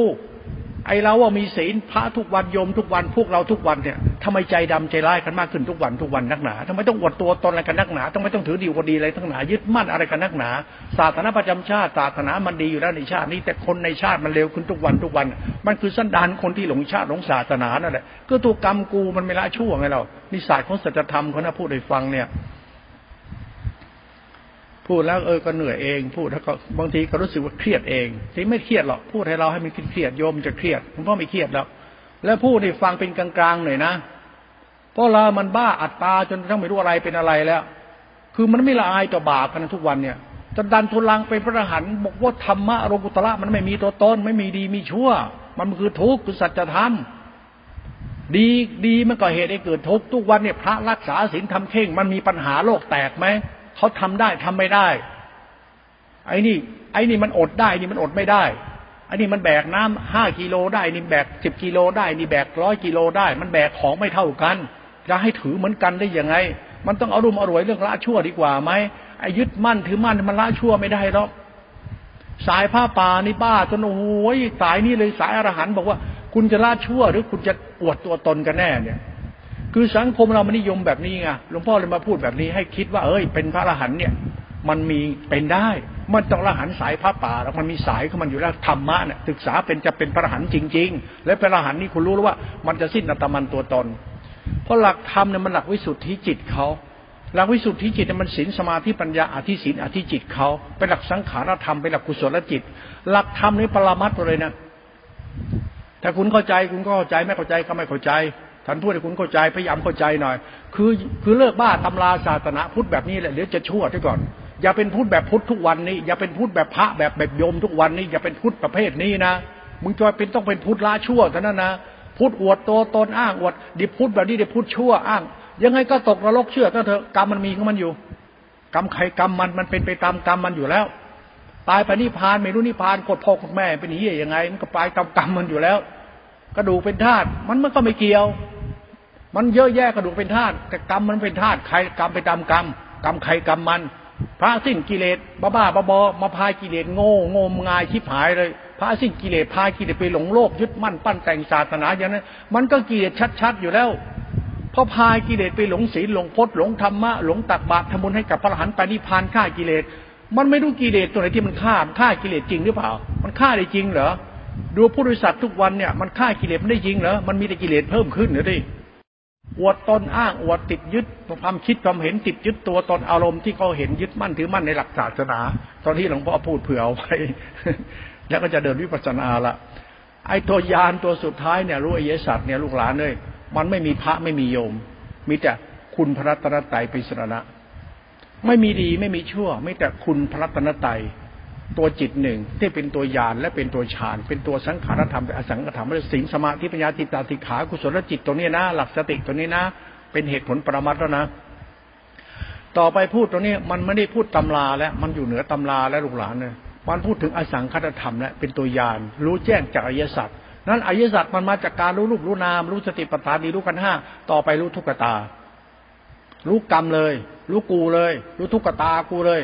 ไอเราว่ามีศีลพระทุกวันโยมทุกวันพวกเราทุกวันเนี่ยทำไมใจดำใจร้ายกันมากขึ้นทุกวันทุกวันนักหนาทำไมต้องอวดตัวตนอะไรกันนักหนาทำไมต้องถือดีกว่าดีอะไรทั้งหนายึดมั่นอะไรกันนักหนา ศาสนาประจำชาติศาสนามันดีอยู่แล้วในชาตินี้ แต่คนในชาติมันเร็วขึ้นทุกวันทุกวัน มันคือสันดานคนที่หลงชาติหลงศาสนานั่นแหละก็ตัวกรรมกูมันไม่ละชั่วไงเรานิสัยของสัจธรรมเขานะพูดให้ฟังเนี่ย พูดแล้วเออก็เหนื่อยเอง พูดแล้วก็บางทีก็รู้สึกว่าเครียดเองที่ไม่เครียดหรอกพูดให้เราให้มันเครียดโยมจะเครียดผมก็ไม่เครียดแล้วแล้วพูดให้ฟังเป็นกลางๆหน่อยนะเพราะเรามันบ้าอัตตาจนทั้งไม่รู้อะไรเป็นอะไรแล้ว คือมันไม่ละอายต่อบาปกันทุกวันเนี่ยจะดันทุลังเป็นพระอรหันต์บอกว่าธรรมะโลกุตระมันไม่มีตัวตนไม่มีดีมีชั่ว มันคือทุกข์คือสัจธรรมดีดีมันก็เหตุให้เกิดทุกข์ทุกวันเนี่ยพระรักษาศีลทำเข่ง มันมีปัญหาโลกแตกไหม เขาทำได้ทำไม่ได้ ไอ้นี่ ไอ้นี่มันอดได้ นี่มันอดไม่ได้ไอ้นี่มันแบกน้ำห้ากิโลได้ นี่แบกสิบกิโลได้ นี่แบกร้อยกิโลได้ มันแบกของไม่เท่ากัน จะให้ถือเหมือนกันได้ยังไง มันต้องเอารุมอร่วยเรื่องละชั่วดีกว่าไหมไอ้ยึดมั่นถือมั่นมันละชั่วไม่ได้หรอกสายผ้าป่านี่บ้าจนโอ้ยสายนี้เลยสายอรหันบอกว่า คุณจะละชั่วหรือคุณจะอวดตัวตนกันแน่เนี่ย คือสังคมเรามันนิยมแบบนี้ไงหลวงพ่อเลยมาพูดแบบนี้ให้คิดว่า เอ้ย เป็นพระอรหันต์เนี่ย มันมีเป็นได้ มันต้องอรหันสายพระป่าแล้วมันมีสายของมันอยู่แล้วธรรมะเนี่ยศึกษาเป็นจะเป็นพระอรหันต์จริง ๆ และพระอรหันต์นี่คุณรู้แล้วว่า มันจะสิ้นอัตมันตัวตน เพราะหลักธรรมเนี่ยมันหลักวิสุทธิจิตเขาหลักวิสุทธิจิตมันศีลสมาธิปัญญาอธิศีลอธิจิตเขาเป็นหลักสังขารธรรมเป็นหลักกุศลจิต หลักธรรมนี้ปรามัดเลยนะถ้าคุณเข้าใจคุณก็เข้าใจไม่เข้าใจก็ไม่เข้าใจ ท่านพูดให้คุณเข้าใจพยายามเข้าใจหน่อย คือคือเลิกบ้าตำราศาสนาพุทธแบบนี้แหละเดี๋ยวจะชั่วด้วยก่อน อย่าเป็นพุทธแบบพุทธทุกวันนี้ อย่าเป็นพุทธแบบพระแบบแบบโยมทุกวันนี้ อย่าเป็นพุทธประเภทนี้นะมึงจะเป็นต้องเป็นพุทธละชั่วเท่านั้นนะพุทธอวดตัวตนอ้างอวดดิพุทธแบบนี้ดิพุทธชั่วอ้าง ยังไงก็ตกนรกเชื่อก็เถอะกรรมมันมีของมันอยู่ กรรมใครกรรมมันมันเป็นไปตามกรรมมันอยู่แล้ว ตายไปนิพพานไม่รู้นิพพานกดพ่อกดแม่เป็นเฮียยังไง มันก็ไปตามกรรมมันอยู่แล้วกระดูกเป็นธาตุมันมันก็ไม่เกี่ยว มันเยอะแยะกระดูกเป็นธาตุแต่กรรมมันเป็นธาตุใครกรรมไปตามกรรมกรรมใครกรรมมัน พระสิ้นกิเลสบ้าบ้าบอมาพายกิเลสโง่โง่งายชิบหายเลย พระสิ้นกิเลสพายกิเลสไปหลงโลกยึดมั่นปั้นแต่งศาสนาอย่างนั้น มันก็กิเลสชัดๆอยู่แล้วพอพายกิเลสไปหลงศีลหลงพจน์หลงธรรมะหลงตักบาตรทำบุญให้กับพระอรหันต์ไปนิพพานฆ่ากิเลสมันไม่รู้กิเลสตัวไหนที่มันฆ่าฆ่ากิเลสจริงหรือเปล่า มันฆ่าได้จริงเหรอดูผู้บริษัททุกวันเนี่ยมันฆ่ากิเลสมันได้จริงเหรอมันมีแต่กิเลสเพิ่มขึ้นเหรอดิ อวดตนอ้างอวดติดยึดความคิดความเห็นติดยึดตัวตนอารมณ์ที่เขาเห็นยึดมั่นถือมั่นในหลักศาสนา ตอนที่หลวงพ่อพูดเผื่อเอาไว้แล้วก็จะเดินวิปัสสนาละไอ้ตัวยานตัวสุดท้ายเนี่ยรู้อริยสัจเนี่ยลูกหลานเลยมันไม่มีพระไม่มีโยม มีแต่คุณพระรัตนตรัยเป็นสรณะ ไม่มีดีไม่มีชั่ว ไม่แต่คุณพระรัตนตรัย ตัวจิตหนึ่งที่เป็นตัวยานและเป็นตัวฌาน เป็นตัวสังขารธรรมเป็นอสังขารธรรมเป็นสิงสมาธิปัญญาติตาติขากุศลจิตตัวนี้นะ หลักสติตัวนี้นะ เป็นเหตุผลประมัดแล้วนะ ต่อไปพูดตัวนี้มันไม่ได้พูดตำราแล้วมันอยู่เหนือตำราและลูกหลานเนี่ยมันพูดถึงอสังขารธรรมและเป็นตัวยานรู้แจ้งจากอริยสัจนั้นอริยสัจมันมาจากการรู้รูปรู้นาม รู้สติปัฏฐานีรู้กันห้าต่อไปรู้ทุกขตา รู้กรรมเลย รู้กูเลย รู้ทุกขตากูเลย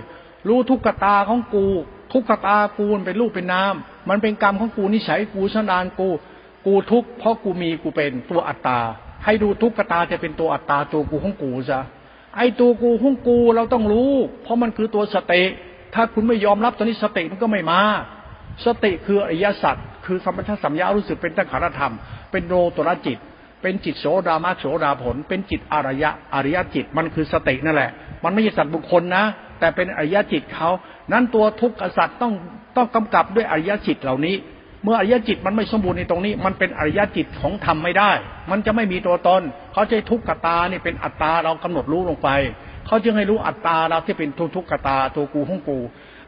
รู้ทุกขตาของกู ทุกขตากูเป็นรูปเป็นนามมันเป็นกรรมของกูนิสัยกูสนานกู กูทุกเพราะกูมีกูเป็นตัวอัตตา ให้ดูทุกขตาจะเป็นตัวอัตตาตัวกูของกูซะไอตัวกูของกูเราต้องรู้ เพราะมันคือตัวสติถ้าคุณไม่ยอมรับตอนนี้สติมันก็ไม่มา สติคืออริยสัจคือสัมปชัญญะสัมยารู้สึกเป็นตั้งขารธรรม เป็นโลตระจิต เป็นจิตโสดามาโสดาผล เป็นจิตอริยะอริยจิตมันคือสตินั่นแหละ มันไม่ใช่สัตว์บุคคลนะ แต่เป็นอริยจิตเขา นั้นตัวทุกข์สัตว์ต้องต้องกำกับด้วยอริยจิตเหล่านี้ เมื่ออริยจิตมันไม่สมบูรณ์ในตรงนี้ มันเป็นอริยจิตของธรรมไม่ได้ มันจะไม่มีตัวตนเขาใช้ทุกขตานี่เป็นอัตตาเรากำหนดรู้ลงไป เขาจึงให้รู้อัตตาเราที่เป็นทุกทุกขตาตัวกูของกู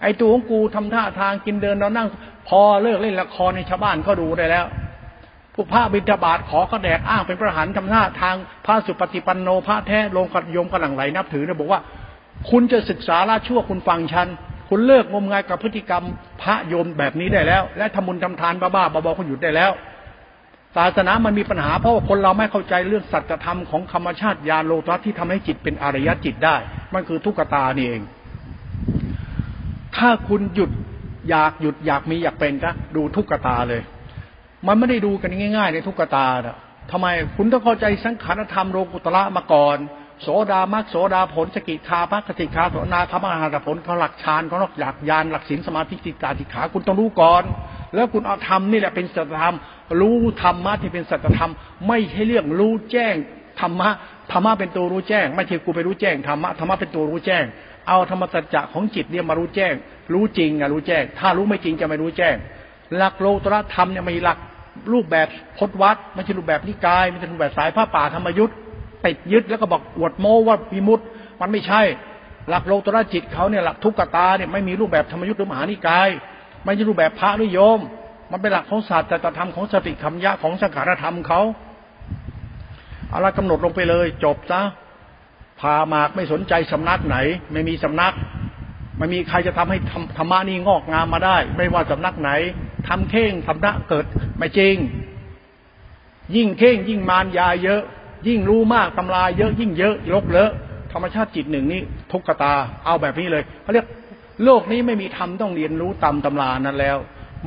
ไอ้ตัวของกูทำท่าทางกินเดินเรานั่ง พอเลิกเล่นละครในชาวบ้านก็ดูได้แล้วผู้พระบิดาบาทขอก็แดกอ้างเป็นพระหันทำท่าทางพระสุปฏิปันโนพระแท้ลงกัดยมกำลังไหลนับถือเนี่ยบอกว่า คุณจะศึกษาละชั่วคุณฟังฉัน คุณเลิกงมงายกับพฤติกรรมพระโยมแบบนี้ได้แล้ว และทำมุนทำทานบ้าๆบอๆคุณหยุดได้แล้วศาสนามันมีปัญหาเพราะว่าคนเราไม่เข้าใจเรื่องสัจธรรมของธรรมชาติญาณโลตัสที่ทำให้จิตเป็นอริยจิตได้ มันคือทุกขตานี่เอง ถ้าคุณหยุดอยากหยุดอยากมีอยากเป็นก็ดูทุกขตาเลย มันไม่ได้ดูกันง่าย ๆ ในทุกขตาอะทำไมคุณต้องเข้าใจสังขารธรรมโลกุตระมาก่อน โสดามักโสดาผลสกิคาพักติคาโสนาคามหาผลเขาหลักฌานเขาหลักอยากยานหลักศีลสมาธิจิตตาติขาคุณต้องรู้ก่อน แล้วคุณเอาธรรมนี่แหละเป็นสัจธรรม รู้ธรรมะที่เป็นสัจธรรม ไม่ใช่เรื่องรู้แจ้งธรรมะธรรมะเป็นตัวรู้แจ้ง ไม่ใช่กูไปรู้แจ้งธรรมะธรรมะเป็นตัวรู้แจ้ง เอาธรรมสัจจะของจิตเนี่ยมารู้แจ้ง รู้จริงอะรู้แจ้ง ถ้ารู้ไม่จริงจะไม่รู้แจ้ง หลักโลตรธรรมเนี่ยมีหลักรูปแบบพจนวัดไม่ใช่รูปแบบนิกายไม่ใช่รูปแบบสายผ้าป่าธรรมยุทธ์ ติดยึดแล้วก็บอกอวดโม้ว่ามีมุตมันไม่ใช่ หลักโลตระจิตเขาเนี่ยหลักทุกขตาเนี่ยไม่มีรูปแบบธรรมยุทธ์หรือมหานิกาย ไม่ใช่รูปแบบพระหรือโยม มันเป็นหลักของศาสตร์แต่ธรรมของสติคำยะของสังขารธรรมเขาเอาละกำหนดลงไปเลย จบซะพามากไม่สนใจสำนักไหน ไม่มีสำนักไม่มีใครจะทำให้ธรรมะนี้งอกงามมาได้ ไม่ว่าสำนักไหนทำเข่งสำนักเกิดไม่จริง ยิ่งเข่งยิ่งมารยาเยอะ ยิ่งรู้มากตำราเยอะยิ่งเยอะลกเลอะธรรมชาติจิตหนึ่งนี้ทุกขตาเอาแบบนี้เลยเขาเรียกโลกนี้ไม่มีธรรมต้องเรียนรู้ตามตำรานั้นแล้ว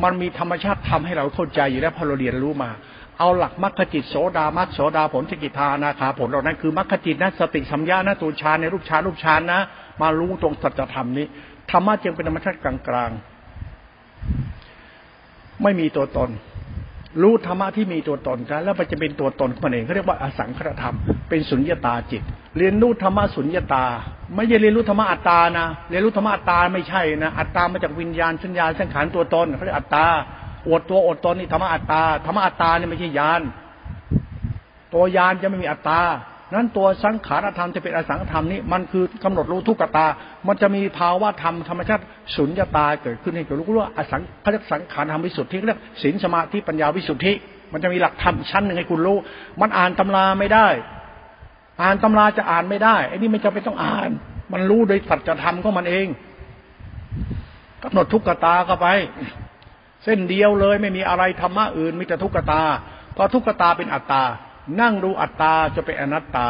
มันมีธรรมชาติทำให้เราเข้าใจอยู่แล้วพอเราเรียนรู้มา เอาหลักมรรคจิตโสดามรรคโสดาผลสกิทานาคาผลเหล่านั้นคือมรรคจิตนะสติสัมยานะตูชานในรูปฌานรูปฌานนะ มารู้ตรงสัจธรรมนี้ธรรมะจึงเป็นธรรมชาติกลางๆไม่มีตัวตน รู้ธรรมะที่มีตัวตนกันแล้วมันจะเป็นตัวตนของมันเองเขาเรียกว่าอสังขตธรรม เป็นสุญญตาจิต เรียนรู้ธรรมะสุญญตา ไม่ใช่เรียนรู้ธรรมะอัตตานะเรียนรู้ธรรมะอัตตาไม่ใช่นะอัตตามาจากวิญญาณสัญญาสังขารตัวตนเขาเรียกอัตตาอดตัวอดตนนี่ธรรมะอัตตาธรรมะอัตตานี่ไม่ใช่ญาณตัวยานจะไม่มีอัตตา นั้นตัวสังขารธรรมจะเป็นอสังขธรรมนี้มันคือกำหนดรู้ทุกตา มันจะมีภาวะธรรมธรรมชาติสุญญตาเกิดขึ้นให้เกิดรู้ว่าอสังเขาเรียกสังขารธรรมวิสุทธิเรียกศีลสมาธิปัญญาวิสุทธิ มันจะมีหลักธรรมชั้นหนึ่งให้คุณรู้ มันอ่านตำราไม่ได้ อ่านตำราจะอ่านไม่ได้ไอ้นี่ไม่จำเป็นต้องอ่าน มันรู้โดยสัจธรรมของมันเองกำหนดทุกตาเข้าไป เส้นเดียวเลยไม่มีอะไรธรรมะอื่นมีแต่ทุกตาเพราะทุกตาเป็นอัตตา นั่งดูอัตตาจะเป็นอนัตตา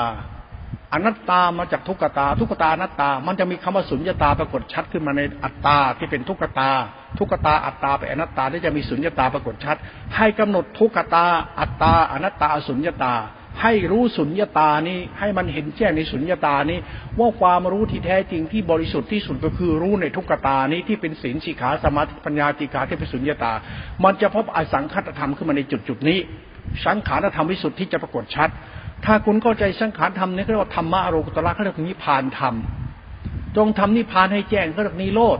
อนัตตามาจากทุกตา ทุกตาอนัตตา มันจะมีคำว่าสุญญตาปรากฏชัดขึ้นมาในอัตตาที่เป็นทุกตา ทุกตาอัตตาเป็นอนัตตาที่จะมีสุญญตาปรากฏชัด ให้กำหนดทุกตา อัตตา อนัตตาสุญญตา ให้รู้สุญญตานี้ให้มันเห็นแจ้งในสุญญตานี้ ว่าความรู้ที่แท้จริงที่บริสุทธิ์ที่สุดก็คือรู้ในทุกตานี้ที่เป็นศีลสิขาสมาธิปัญญาติกาที่เป็นสุญญตา มันจะพบอสังคตธรรมขึ้นมาในจุดจุดนี้ สังขารธรรมวิสุทธิจะปรากฏชัด ถ้าคุณเข้าใจสังขารธรรมนี่เขาเรียกว่าธรรมะอโรกุตระเขาเรียกนิพพานธรรม จงทำนิพพานให้แจ้งเขาเรียกนิโรธ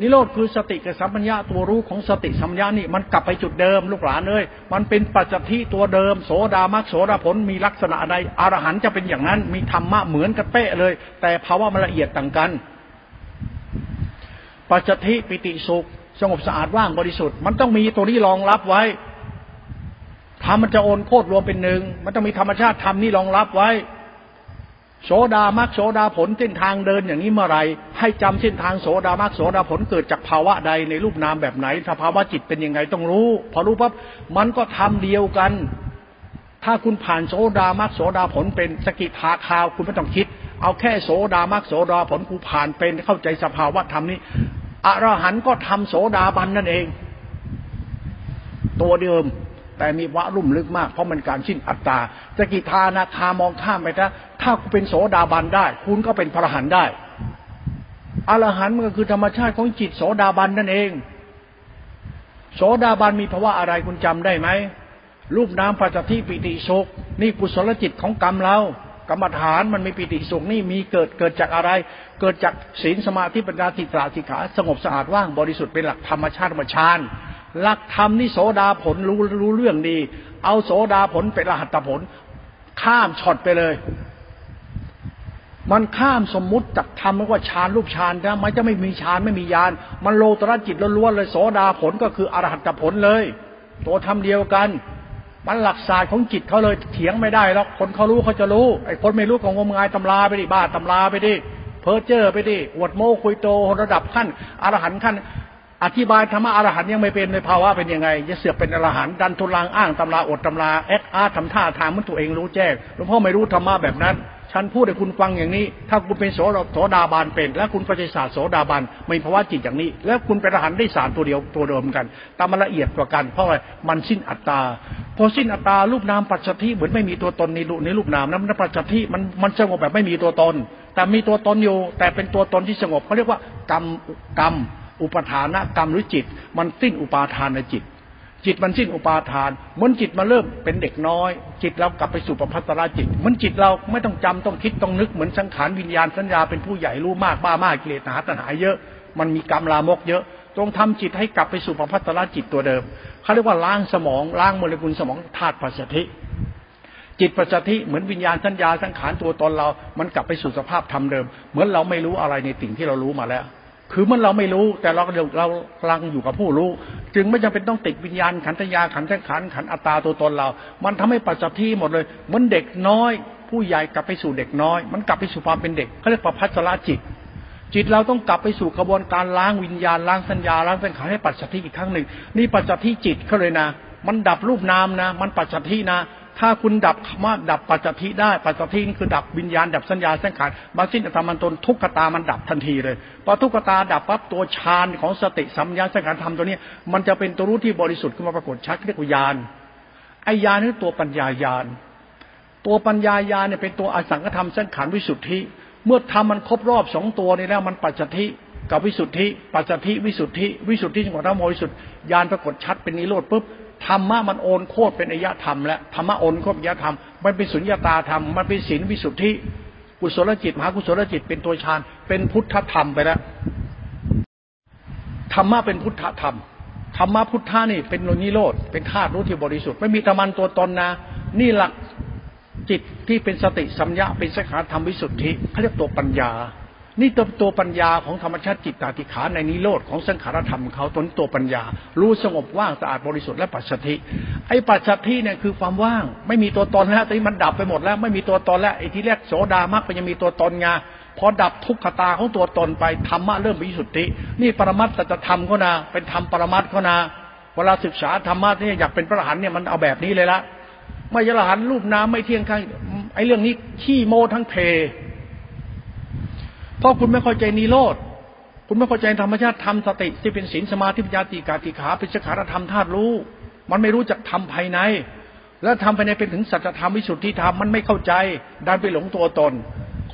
นิโรธคือสติกับสัมปัญญาตัวรู้ของสติสัมปัญญานี่มันกลับไปจุดเดิมลูกหลานเลยมันเป็นปัจจทิตัวเดิม โสดามักโสดาผลมีลักษณะใดอรหันจะเป็นอย่างนั้น มีธรรมะเหมือนกันเป๊ะเลย แต่ภาวะมันละเอียดต่างกัน ปัจจทิปิติสุข สงบสะอาดว่างบริสุทธิ์มันต้องมีตัวนี้รองรับไว้ ธรรมมันจะโอนโคตรรวมเป็นหนึ่ง มันต้องมีธรรมชาติธรรมนี่รองรับไว้ โสดามักโสดาผลเส้นทางเดินอย่างนี้เมื่อไรให้จำเส้นทางโสดามักโสดาผลเกิดจากภาวะใดในรูปนามแบบไหนสภาวะจิตเป็นยังไงต้องรู้ พอรู้ปั๊บมันก็ทำเดียวกัน ถ้าคุณผ่านโสดามักโสดาผลเป็นสกิทาคาวคุณไม่ต้องคิด เอาแค่โสดามักโสดาผลกูผ่านเป็นเข้าใจสภาวะธรรมนี้อรหันต์ก็ทำโสดาบันนั่นเอง ตัวเดิม แต่มีวะรุ่มลึกมาก เพราะมันการสิ้นอัตตาสกิทานาคามองข้ามไปนะถ้าคุณเป็นโสดาบันได้ คุณก็เป็นพระหันได้อรหันต์มันก็คือธรรมชาติของจิตโสดาบันนั่นเอง โสดาบันมีภาวะอะไรคุณจำได้ไหมรูปน้ำปัจจิปิติสุข นี่กุศลจิตของกรรมเรากรรมฐานมันมีปิติสุขนี่มีเกิดเกิดจากอะไร เกิดจากศีลสมาธิปัญญาติตราสิกขาสงบสะอาดว่างบริสุทธิ์เป็นหลักธรรมชาติธรรมชาติ หลักธรรมนี่โสดาผลรู้รู้เรื่องดี เอาโสดาผลเป็นรหัตผล ข้ามช็อตไปเลย มันข้ามสมมุติจากธรรมไม่ว่าฌานรูปฌานนะมันจะไม่มีฌานไม่มียานมันโลตระจิตล้วนเลย โสดาผลก็คืออรหัตผลเลย ตัวทำเดียวกัน มันหลักศาสตร์ของจิตเขาเลยเถียงไม่ได้แล้วคนเขารู้เขาจะรู้ไอ้คนไม่รู้ของงมงายตำราไปดิบ้าตำราไปดิเพอเจอร์ไปดิอวดโม้คุยโตระดับขั้นอรหันต์ขั้น อธิบายธรรมะอรหันยังไม่เป็นในภาวะเป็นยังไงจะเสือกเป็นอรหันดันทุลังอ้างตำราอดตำราแอคอาร์ทำท่าทางมันตัวเองรู้แจ้งหลวงพ่อไม่รู้ธรรมะแบบนั้น ฉันพูดให้คุณฟังอย่างนี้ ถ้าคุณเป็นโสโสดาบานเป็น และคุณปฏิสัทโสดาบานมีภาวะจิตอย่างนี้ แล้วคุณเป็นอรหันได้สารตัวเดียวตัวเดิมกันตามละเอียดกว่ากันเพราะอะไรมันสิ้นอัตตาพอสิ้นอัตตารูปนามปัจจุบันเหมือนไม่มีตัวตนในรูในรูปนามนั้นปัจจุบันมันมันสงบแบบไม่มีตัวตน แต่มีตัวตนอยู่ แต่เป็นตัวตนที่สงบเขาเรียกว่ากรรมกรรม อุปทานกรรมหรือจิต มันสิ้นอุปาทานในจิต จิตมันสิ้นอุปาทานเหมือนจิตมาเริ่มเป็นเด็กน้อย จิตเรากลับไปสู่ปพัตราจิตเหมือนจิตเราไม่ต้องจำต้องคิดต้องนึกเหมือนสังขารวิญญาณสัญญาเป็นผู้ใหญ่รู้มากบ้ามากกิเลสหาตัณหาเยอะ มันมีกรรมลามกเยอะตรงทำจิตให้กลับไปสู่ปพัตราจิตตัวเดิมเขาเรียกว่าล้างสมองล้างโมเลกุลสมองธาตุปัสสธิจิตปัจจิเหมือนวิญญาณสัญญาสังขารตัวตนเรา มันกลับไปสู่สภาพธรรมเดิม เหมือนเราไม่รู้อะไรในสิ่งที่เรารู้มาแล้ว คือมันเราไม่รู้ แต่เราเรากำลังอยู่กับผู้รู้ จึงไม่จำเป็นต้องติดวิญญาณขันธยาขันธ์ขันขันอัตตาตัวตนเรา มันทำให้ปัจจัที่หมดเลยเหมือนเด็กน้อย ผู้ใหญ่กลับไปสู่เด็กน้อย มันกลับไปสู่ความเป็นเด็กเขาเรียกประพัสราจิต จิตเราต้องกลับไปสู่กระบวนการล้างวิญญาณล้างสัญญาล้างสังขารให้ปัจจัที่อีกครั้งหนึ่งนี่ปัจจัที่จิตเขาเลยนะ มันดับรูปนามนะ มันปัจจัที่นะ ถ้าคุณดับมาดับปัจจทิได้ปัจจทินี่คือดับวิญญาณ ดับสัญญาสังขารมาสิ้นอัตมันตนทุกขตามันดับทันทีเลยพอทุกขตาดับปั๊บตัวฌานของสติสัมยาสังขารธรรมตัวนี้ มันจะเป็นตัวรู้ที่บริสุทธิ์ขึ้นมาปรากฏชัดเรียกว่าญาณไอญาณนี่ตัวปัญญาญาณตัวปัญญาญาณเนี่ยเป็นตัวอสังขธรรมสังขารวิสุทธิ เมื่อทำมันครบรอบสองตัวนี้แล้วมันปัจจทิกับวิสุทธิ ปัจจทิวิสุทธิ วิสุทธิของธรรมบริสุทธิ์ญาณปรากฏชัดเป็นนิโรธปุ๊บ ธรรมะมันโอนโคตรเป็นอายะธรรมแล้วธรรมะโอนโคตรอายะธรรมมันเป็นสุญญาตาธรรมมันเป็นศีลวิสุทธิกุศลจิตมหากุศลจิตเป็นตัวฌานเป็นพุทธธรรมไปแล้วธรรมะเป็นพุทธธรรมธรรมะพุทธะนี่เป็นนิโรธเป็นธาตุรู้ที่บริสุทธิ์ไม่มีธรรมันตัวตนนะนี่หลักจิตที่เป็นสติสัมยาเป็นสังขารธรรมวิสุทธิเขาเรียกตัวปัญญา นี่ตัวตัวปัญญาของธรรมชาติจิตตาติขาในนิโรธของสังขารธรรมเขาตัวตัวปัญญา รู้สงบว่างสะอาดบริสุทธิ์และปัจฉิไอ้ปัจฉิเนี่ยคือความว่าง ไม่มีตัวตนแล้วตอนนี้มันดับไปหมดแล้ว ไม่มีตัวตนแล้วไอ้ที่แรกโสดามักมันยังมีตัวตนไงพอดับทุกขตาของตัวตนไปธรรมะเริ่มวิสุทธิ นี่ปรมัตตธรรมเขานะเป็นธรรมปรมัตเขานะเวลาศึกษาธรรมะเนี่ยอยากเป็นพระอรหันต์เนี่ยมันเอาแบบนี้เลยละไม่ยะหันรูปน้ำไม่เที่ยงข้างไอ้เรื่องนี้ขี้โมทั้งเพ เพราะคุณไม่เข้าใจนิโรธคุณไม่เข้าใจธรรมชาติธรรมสติที่เป็นศีลสมาธิปัญญาติกาติขาเป็นสขารธรรมธาตุรู้ มันไม่รู้จักธรรมภายใน แล้วทำภายในเป็นถึงสัจธรรมวิสุทธิธรรมมันไม่เข้าใจดันไปหลงตัวตน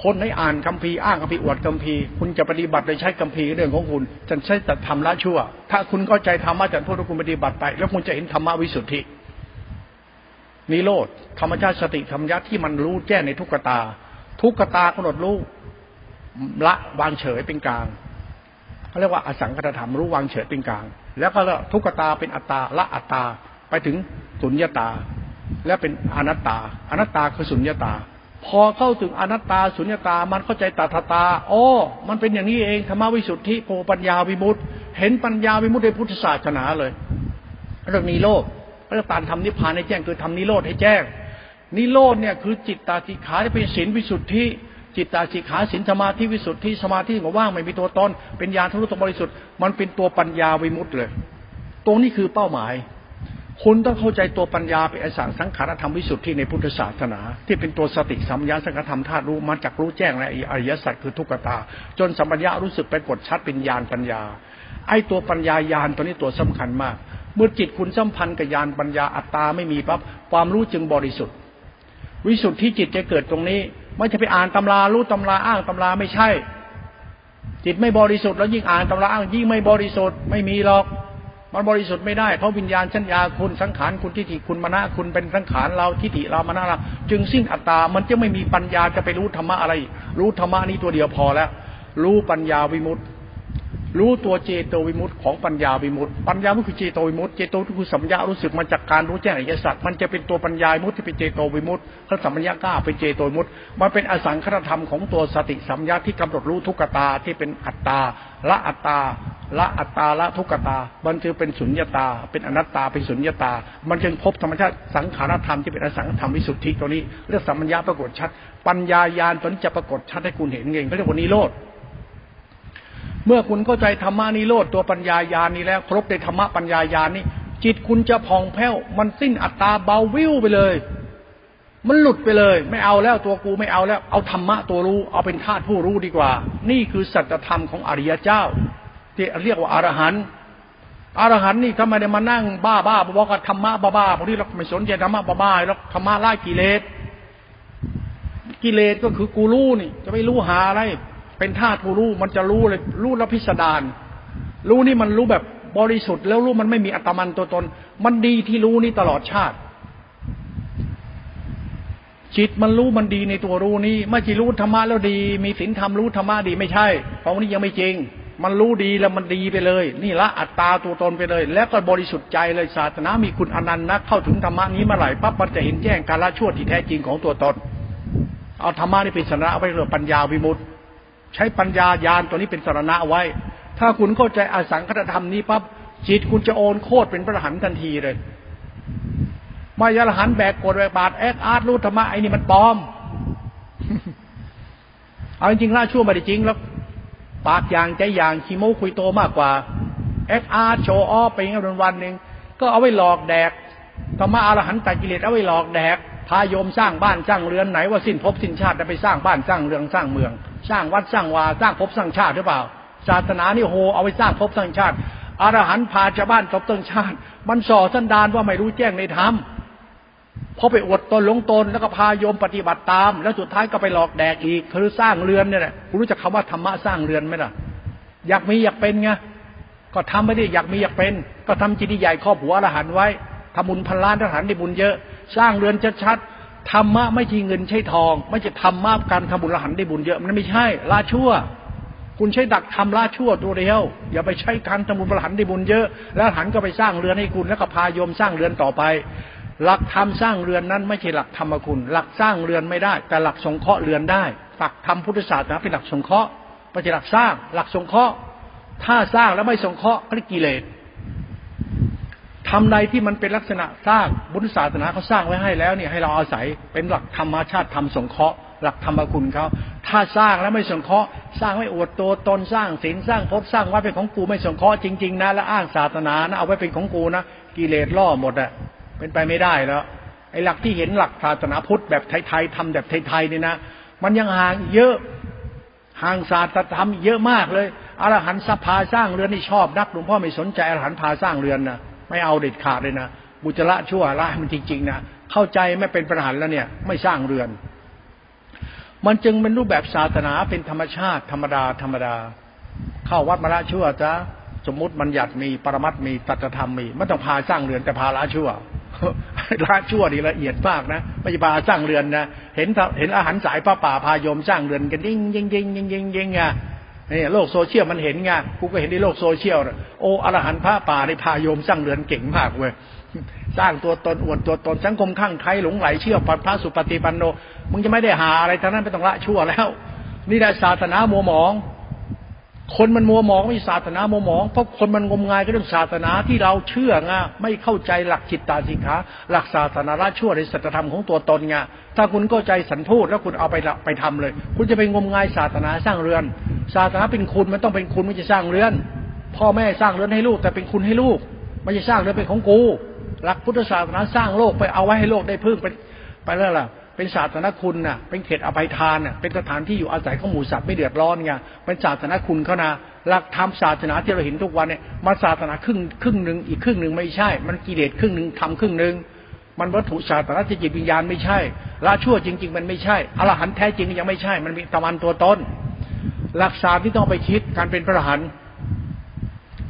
คนให้อ่านคัมภีร์อ้างคัมภีร์อวดคัมภีร์คุณจะปฏิบัติโดยใช้คัมภีร์เรื่องของคุณจะใช้แต่ธรรมละชั่ว ถ้าคุณเข้าใจธรรมะจากพวกคุณปฏิบัติไป แล้วคุณจะเห็นธรรมะวิสุทธินิโรธธรรมชาติสติธรรมยัที่มันรู้แจ้งในทุกตา ทุกตากำหนดรู้ ละวางเฉยเป็นกลางเขาเรียกว่าอสังคตธรรมรู้วางเฉยเป็นกลาง แล้วก็ทุกตาเป็นอัตตาละอัตตาไปถึงสุญญตา และเป็นอนัตตา อนัตตาคือสุญญตา พอเข้าถึงอนัตตาสุญญตา มันเข้าใจตถาตาโอ้มันเป็นอย่างนี้เองธรรมวิสุทธิโพปัญญาวิมุตติเห็นปัญญาวิมุตติในพุทธศาสนาเลยเรื่องนิโรธเรื่องการทำนิพพานให้แจ้งคือทำนิโรธให้แจ้งนิโรธเนี่ยคือจิตตาสิขาเป็นศีลวิสุทธิ จิตตาสิขาศีลสมาธิวิสุทธิสมาธิของว่างไม่มีตัวตนเป็นญาณทะลุตบริสุทธิ์ มันเป็นตัวปัญญาวิมุตติเลย ตรงนี้คือเป้าหมาย คุณต้องเข้าใจตัวปัญญาเป็นอสังสังขารธรรมวิสุทธิในพุทธศาสนา ที่เป็นตัวสติสัมยาสังขธรรมธาตุรู้มาจากรู้แจ้งและอริยสัจคือทุกขตา จนสัมปัญญารู้สึกไปกดชัดเป็นญาณปัญญา ไอ้ตัวปัญญาญาณตัวนี้ตัวสำคัญมาก เมื่อจิตคุณสัมพันธ์กับญาณปัญญาอัตตาไม่มีปั๊บความรู้จึงบริสุทธิ์วิสุทธิจิตจะเกิดตรงนี้ ไม่จะไปอ่านตำรารู้ตำราอ้างตำราไม่ใช่ จิตไม่บริสุทธิ์แล้วยิ่งอ่านตำราอ้างยิ่งไม่บริสุทธิ์ไม่มีหรอก มันบริสุทธิ์ไม่ได้เพราะวิญญาณชัญญาคุณสังขารคุณทิฏฐิคุณมณะคุณเป็นสังขารเราทิฏฐิเรามณะเราจึงสิ้นอัตตา มันจะไม่มีปัญญาจะไปรู้ธรรมะอะไร รู้ธรรมะนี้ตัวเดียวพอแล้ว รู้ปัญญาวิมุตติ รู้ตัวเจโตวิมุตต์ของปัญญาวิมุตต์ปัญญาวิมุตคือเจโตวิมุตต์เจโตคือสัมยารู้สึกมาจากการรู้แจ้งอริยสัจมันจะเป็นตัวปัญญาวิมุตที่เป็นเจโตวิมุตต์พระสัมมัญญาก้าเป็นเจโตวิมุตต์มันเป็นอสังขตธรรมของตัวสติสัมยาที่กำหนดรู้ทุกขตาที่เป็นอัตตาละอัตตาละอัตตาละทุกขตา มันจึงเป็นสุญญตา เป็นอนัตตา เป็นสุญญตา มันจึงพบธรรมชาติสังขารธรรมที่เป็นอสังขธรรมวิสุทธิตัวนี้เรื่องสัมมัญญาปรากฏชัด ปัญญาญาณตัวนี้จะปรากฏชัดให้คุณเห็นเองเขาเรียกว่านิโรธ เมื่อคุณเข้าใจธรรมานิโรธตัวปัญญาญานี้แล้ว ครบในธรรมะปัญญาญานี้ จิตคุณจะผ่องแผ้ว มันสิ้นอัตตาเบาวิวไปเลย มันหลุดไปเลย ไม่เอาแล้วตัวกูไม่เอาแล้ว เอาธรรมะตัวรู้เอาเป็นธาตุผู้รู้ดีกว่า นี่คือสัจธรรมของอริยเจ้า ที่เรียกว่าอรหันต์อรหันต์นี่ทำไมได้มานั่งบ้าบ้าบอกกับธรรมะบ้าบ้าพวกนี้เราไม่สนใจธรรมะบ้าบ้าแล้วธรรมะไล่กิเลสกิเลสก็คือกูรู้นี่ จะไม่รู้หาอะไร เป็นธาตุผู้รู้มันจะรู้เลยรู้แล้วพิสดารรู้นี่มันรู้แบบบริสุทธิ์แล้วรู้มันไม่มีอัตมันตัวตน มันดีที่รู้นี่ตลอดชาติ จิตมันรู้มันดีในตัวรู้นี้ไม่จีรู้ธรรมะแล้วดี มีศีลธรรมรู้ธรรมะดีไม่ใช่ เพราะนี้ยังไม่จริง มันรู้ดีแล้วมันดีไปเลย นี่ละอัตตาตัวตนไปเลย แล้วก็บริสุทธิ์ใจเลยศาสนา มีคุณอนันต์นักเข้าถึงธรรมะนี้เมื่อไหร่ปั๊บมันจะเห็นแจ้งการละชั่วที่แท้จริงของตัวตน เอาธรรมะนี่เป็นสาระเอาไปเรื่องปัญญาวิมุตติ ใช้ปัญญาญาณตัวนี้เป็นสารณะไว้ ถ้าคุณเข้าใจอสังคตธรรมนี้ปั๊บจิตคุณจะโอนโคตรเป็นพระหันทันทีเลยมายาหันแบกกดแบกบาดแอคอาร์ตรู้ธรรมะไอ้นี่มันปลอม เอาจริงๆล่าชั่วมาได้จริงแล้วปากอย่างใจอย่างขี้โม้คุยโตมากกว่าแอคอาร์ตโชว์ออฟไปงั้นวันหนึ่งก็เอาไว้หลอกแดกธรรมะอรหันต์ตัดกิเลสเอาไว้หลอกแดกพาโยมสร้างบ้านสร้างเรือนไหนว่าสิ้นภพสิ้นชาติจะไปสร้างบ้านสร้างเรือนสร้างเมือง สร้างวัดสร้างวาสร้างภพสร้างชาติหรือเปล่า ศาสนานี่โหเอาไปสร้างภพสร้างชาติอรหันต์พาชาวบ้านภพสร้างชาติ มันส่อสันดานว่าไม่รู้แจ้งในธรรมพอไปอวดตนหลงตนแล้วก็พาโยมปฏิบัติตาม แล้วสุดท้ายก็ไปหลอกแดกอีกคือสร้างเรือนเนี่ยแหละคุณรู้จักคาว่าธรรมะสร้างเรือนไหมล่ะ อยากมีอยากเป็นไงก็ทำไม่ได้อยากมีอยากเป็น ก็ทำจิตใหญ่ครอบหัวอรหันต์ไว้ทำบุญพันล้านทหารได้บุญเยอะ สร้างเรือนชัด ธรรมะไม่ใช่เงินใช่ทอง ไม่ใช่ธรรมะการทำบุญละหันได้บุญเยอะมันไม่ใช่ละชั่ว คุณใช้ดักทำละชั่วตัวเดียว อย่าไปใช้การทำบุญละหันได้บุญเยอะ แล้วหันก็ไปสร้างเรือนให้คุณแล้วก็พาโยมสร้างเรือนต่อไป หลักธรรมสร้างเรือนนั้น ไม่ใช่หลักธรรมคุณ หลักสร้างเรือนไม่ได้ แต่หลักสงเคราะห์เรือนได้หลักธรรมพุทธศาสนาเป็นหลักสงเคราะห์ไม่ใช่หลักสร้าง หลักสงเคราะห์ถ้าสร้างแล้วไม่สงเคราะห์ก็กิเลส ทำใดที่มันเป็นลักษณะสร้างบุญศาสนาเขาสร้างไว้ให้แล้วเนี่ยให้เราอาศัยเป็นหลักธรรมชาติธรรมสงเคราะห์หลักธรรมคุณเขาถ้าสร้างแล้วไม่สงเคราะห์สร้างไม่อวดตัวตนสร้างศีลสร้างภพสร้างวัดเป็นของกูไม่สงเคราะห์จริงๆนะแล้วอ้างศาสนานะเอาไว้เป็นของกูนะกิเลสล่อหมดอะเป็นไปไม่ได้แล้วไอ้หลักที่เห็นหลักศาสนาพุทธแบบไทยๆทำแบบไทยๆเนี่ยนะมันยังห่างเยอะห่างศาสตรธรรมเยอะมากเลยอรหันต์สภาสร้างเรือนนี่ชอบนักหลวงพ่อไม่สนใจอรหันต์พาสร้างเรือนนะ ไม่เอาเด็ดขาดเลยนะบุจระชั่วร้ามันจริง ๆ นะเข้าใจไม่เป็นปัญหาแล้วเนี่ย ไม่สร้างเรือน มันจึงเป็นรูปแบบศาสนาเป็นธรรมชาติธรรมดาธรรมดา เข้าวัดมาละชั่วจ้าสมมติมันหยัดมีปรมัตมีตัตธรรมมีไม่ต้องพาสร้างเรือนแต่พาละชั่วละชั่วนี่ละเอียดมากนะไม่ใช่พาสร้างเรือนนะเห็นเห็นอาหารสายป้าป่าพายมสร้างเรือนกันยิ่งยิ่งยิ่งยิ่งยิ่งยิ่งอะ นี่โลกโซเชียลมันเห็นไงกูก็เห็นในโลกโซเชียลโอ้อรหันต์พระป่าในพาโยมสร้างเรือนเก่งมากเว้ยสร้างตัวตนอวดตัวตนสังคมข้างใครหลงไหลเชื่อพระสุปฏิปันโนมึงจะไม่ได้หาอะไรทั้งนั้นไม่ต้องละชั่วแล้วนี่ได้ศาสนามัวหมอง คนมันมัวหมองไม่ศาสนามัวหมองเพราะคนมันงมงายก็เรื่องศาสนาที่เราเชื่อไงไม่เข้าใจหลักจิตตาสิกขาหลักศาสนาละชั่วในสัจธรรมของตัวตนไงถ้าคุณเข้าใจสันพูดแล้วคุณเอาไปไปทำเลย คุณจะไปงมงายศาสนาสร้างเรือน ศาสนาเป็นคุณมันต้องเป็นคุณไม่จะสร้างเรือน พ่อแม่สร้างเรือนให้ลูกแต่เป็นคุณให้ลูก ไม่ใช่สร้างเรือนเป็นของกูหลักพุทธศาสนาสร้างโลกไปเอาไว้ให้โลกได้พึ่งไปไปแล้วล่ะ เป็นศาสนาคุณน่ะ เป็นเขตอภัยทานน่ะ เป็นสถานที่อยู่อาศัยของหมูสัตว์ไม่เดือดร้อนไง เป็นศาสนาคุณเขานะหลักธรรมศาสนาที่เราเห็นทุกวันเนี่ย มันศาสนาครึ่งครึ่งหนึ่งอีกครึ่งหนึ่งไม่ใช่ มันกิเลสครึ่งหนึ่งทำครึ่งหนึ่งมันวัตถุศาสนาจิตวิญญาณไม่ใช่ละชั่วจริง ๆ มันไม่ใช่อรหันต์แท้จริงยังไม่ใช่ มันมีตะวันตัวตนหลักศาสตร์ที่ต้องไปคิดการเป็นพระอรหันต์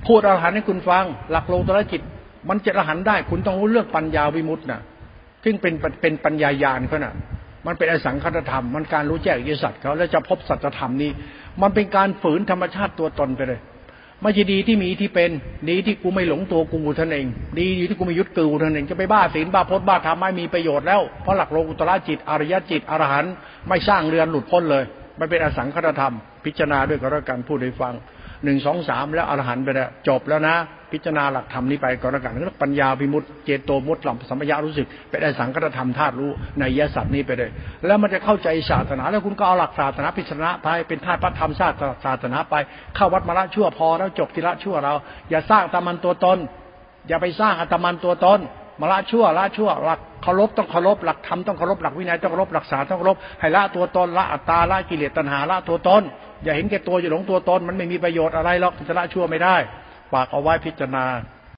พูดอรหันต์ให้คุณฟัง หลักโลตระจิต มันจะอรหันต์ได้ คุณต้องรู้เรื่องปัญญาวิมุตต์นะ ซึ่งเป็นเป็นปัญญายาณเขานะ่ะ มันเป็นอสังคตธรรม มันการรู้แจ้งอริยสัจเขาแล้วจะพบสัจธรรมนี้ มันเป็นการฝืนธรรมชาติตัวตนไปเลยไม่ใช่ดีที่มีที่เป็น ดีที่กูไม่หลงตัวกูท่านเอง ดีอยู่ที่กูไม่ยึดกูท่านเอง จะไปบ้าศีลบ้าพจน์บ้าธรรมไม่มีประโยชน์แล้ว เพราะหลักโลกุตระจิต อริยจิต อรหันต์ไม่สร้างเรือนหลุดพ้นเลย มันเป็นอสังคตธรรม พิจารณาด้วยก็แล้วกันพูดให้ฟังหนึ่งสองสามแล้วอรหันต์ไปแล้วจบแล้วนะ พิจารณาหลักธรรมนี้ไปก็แล้วกันแล้วปัญญาพิมุตเจโตมุตหลัมสัมปยารู้สึกเป็นอสังคตธรรมธาตุรู้ในยสัตว์นี้ไปเลย แล้วมันจะเข้าใจศาสนา แล้วคุณก็เอาหลักศาสนาพิจารณาไปเป็นธาตุพระธรรมศาสตร์ศาสนาไปเข้าวัดมาละชั่วพอแล้วจบทีละชั่วเรา อย่าสร้างตามันตัวตน อย่าไปสร้างอัตมันตัวตนมาละชั่วละชั่วหลักเคารพต้องเคารพหลักธรรมต้องเคารพหลักวินัยต้องเคารพหลักศาสตร์ต้องเคารพให้ละตัวตนละอัตตาละกิเลสตัณหาละตัวตนอย่าเห็นแก่ตัวอย่าหลงตัวตนมันไม่มีประโยชน์อะไรหรอกจะละชั่วไม่ได้ ฝากเอาไว้พิจารณา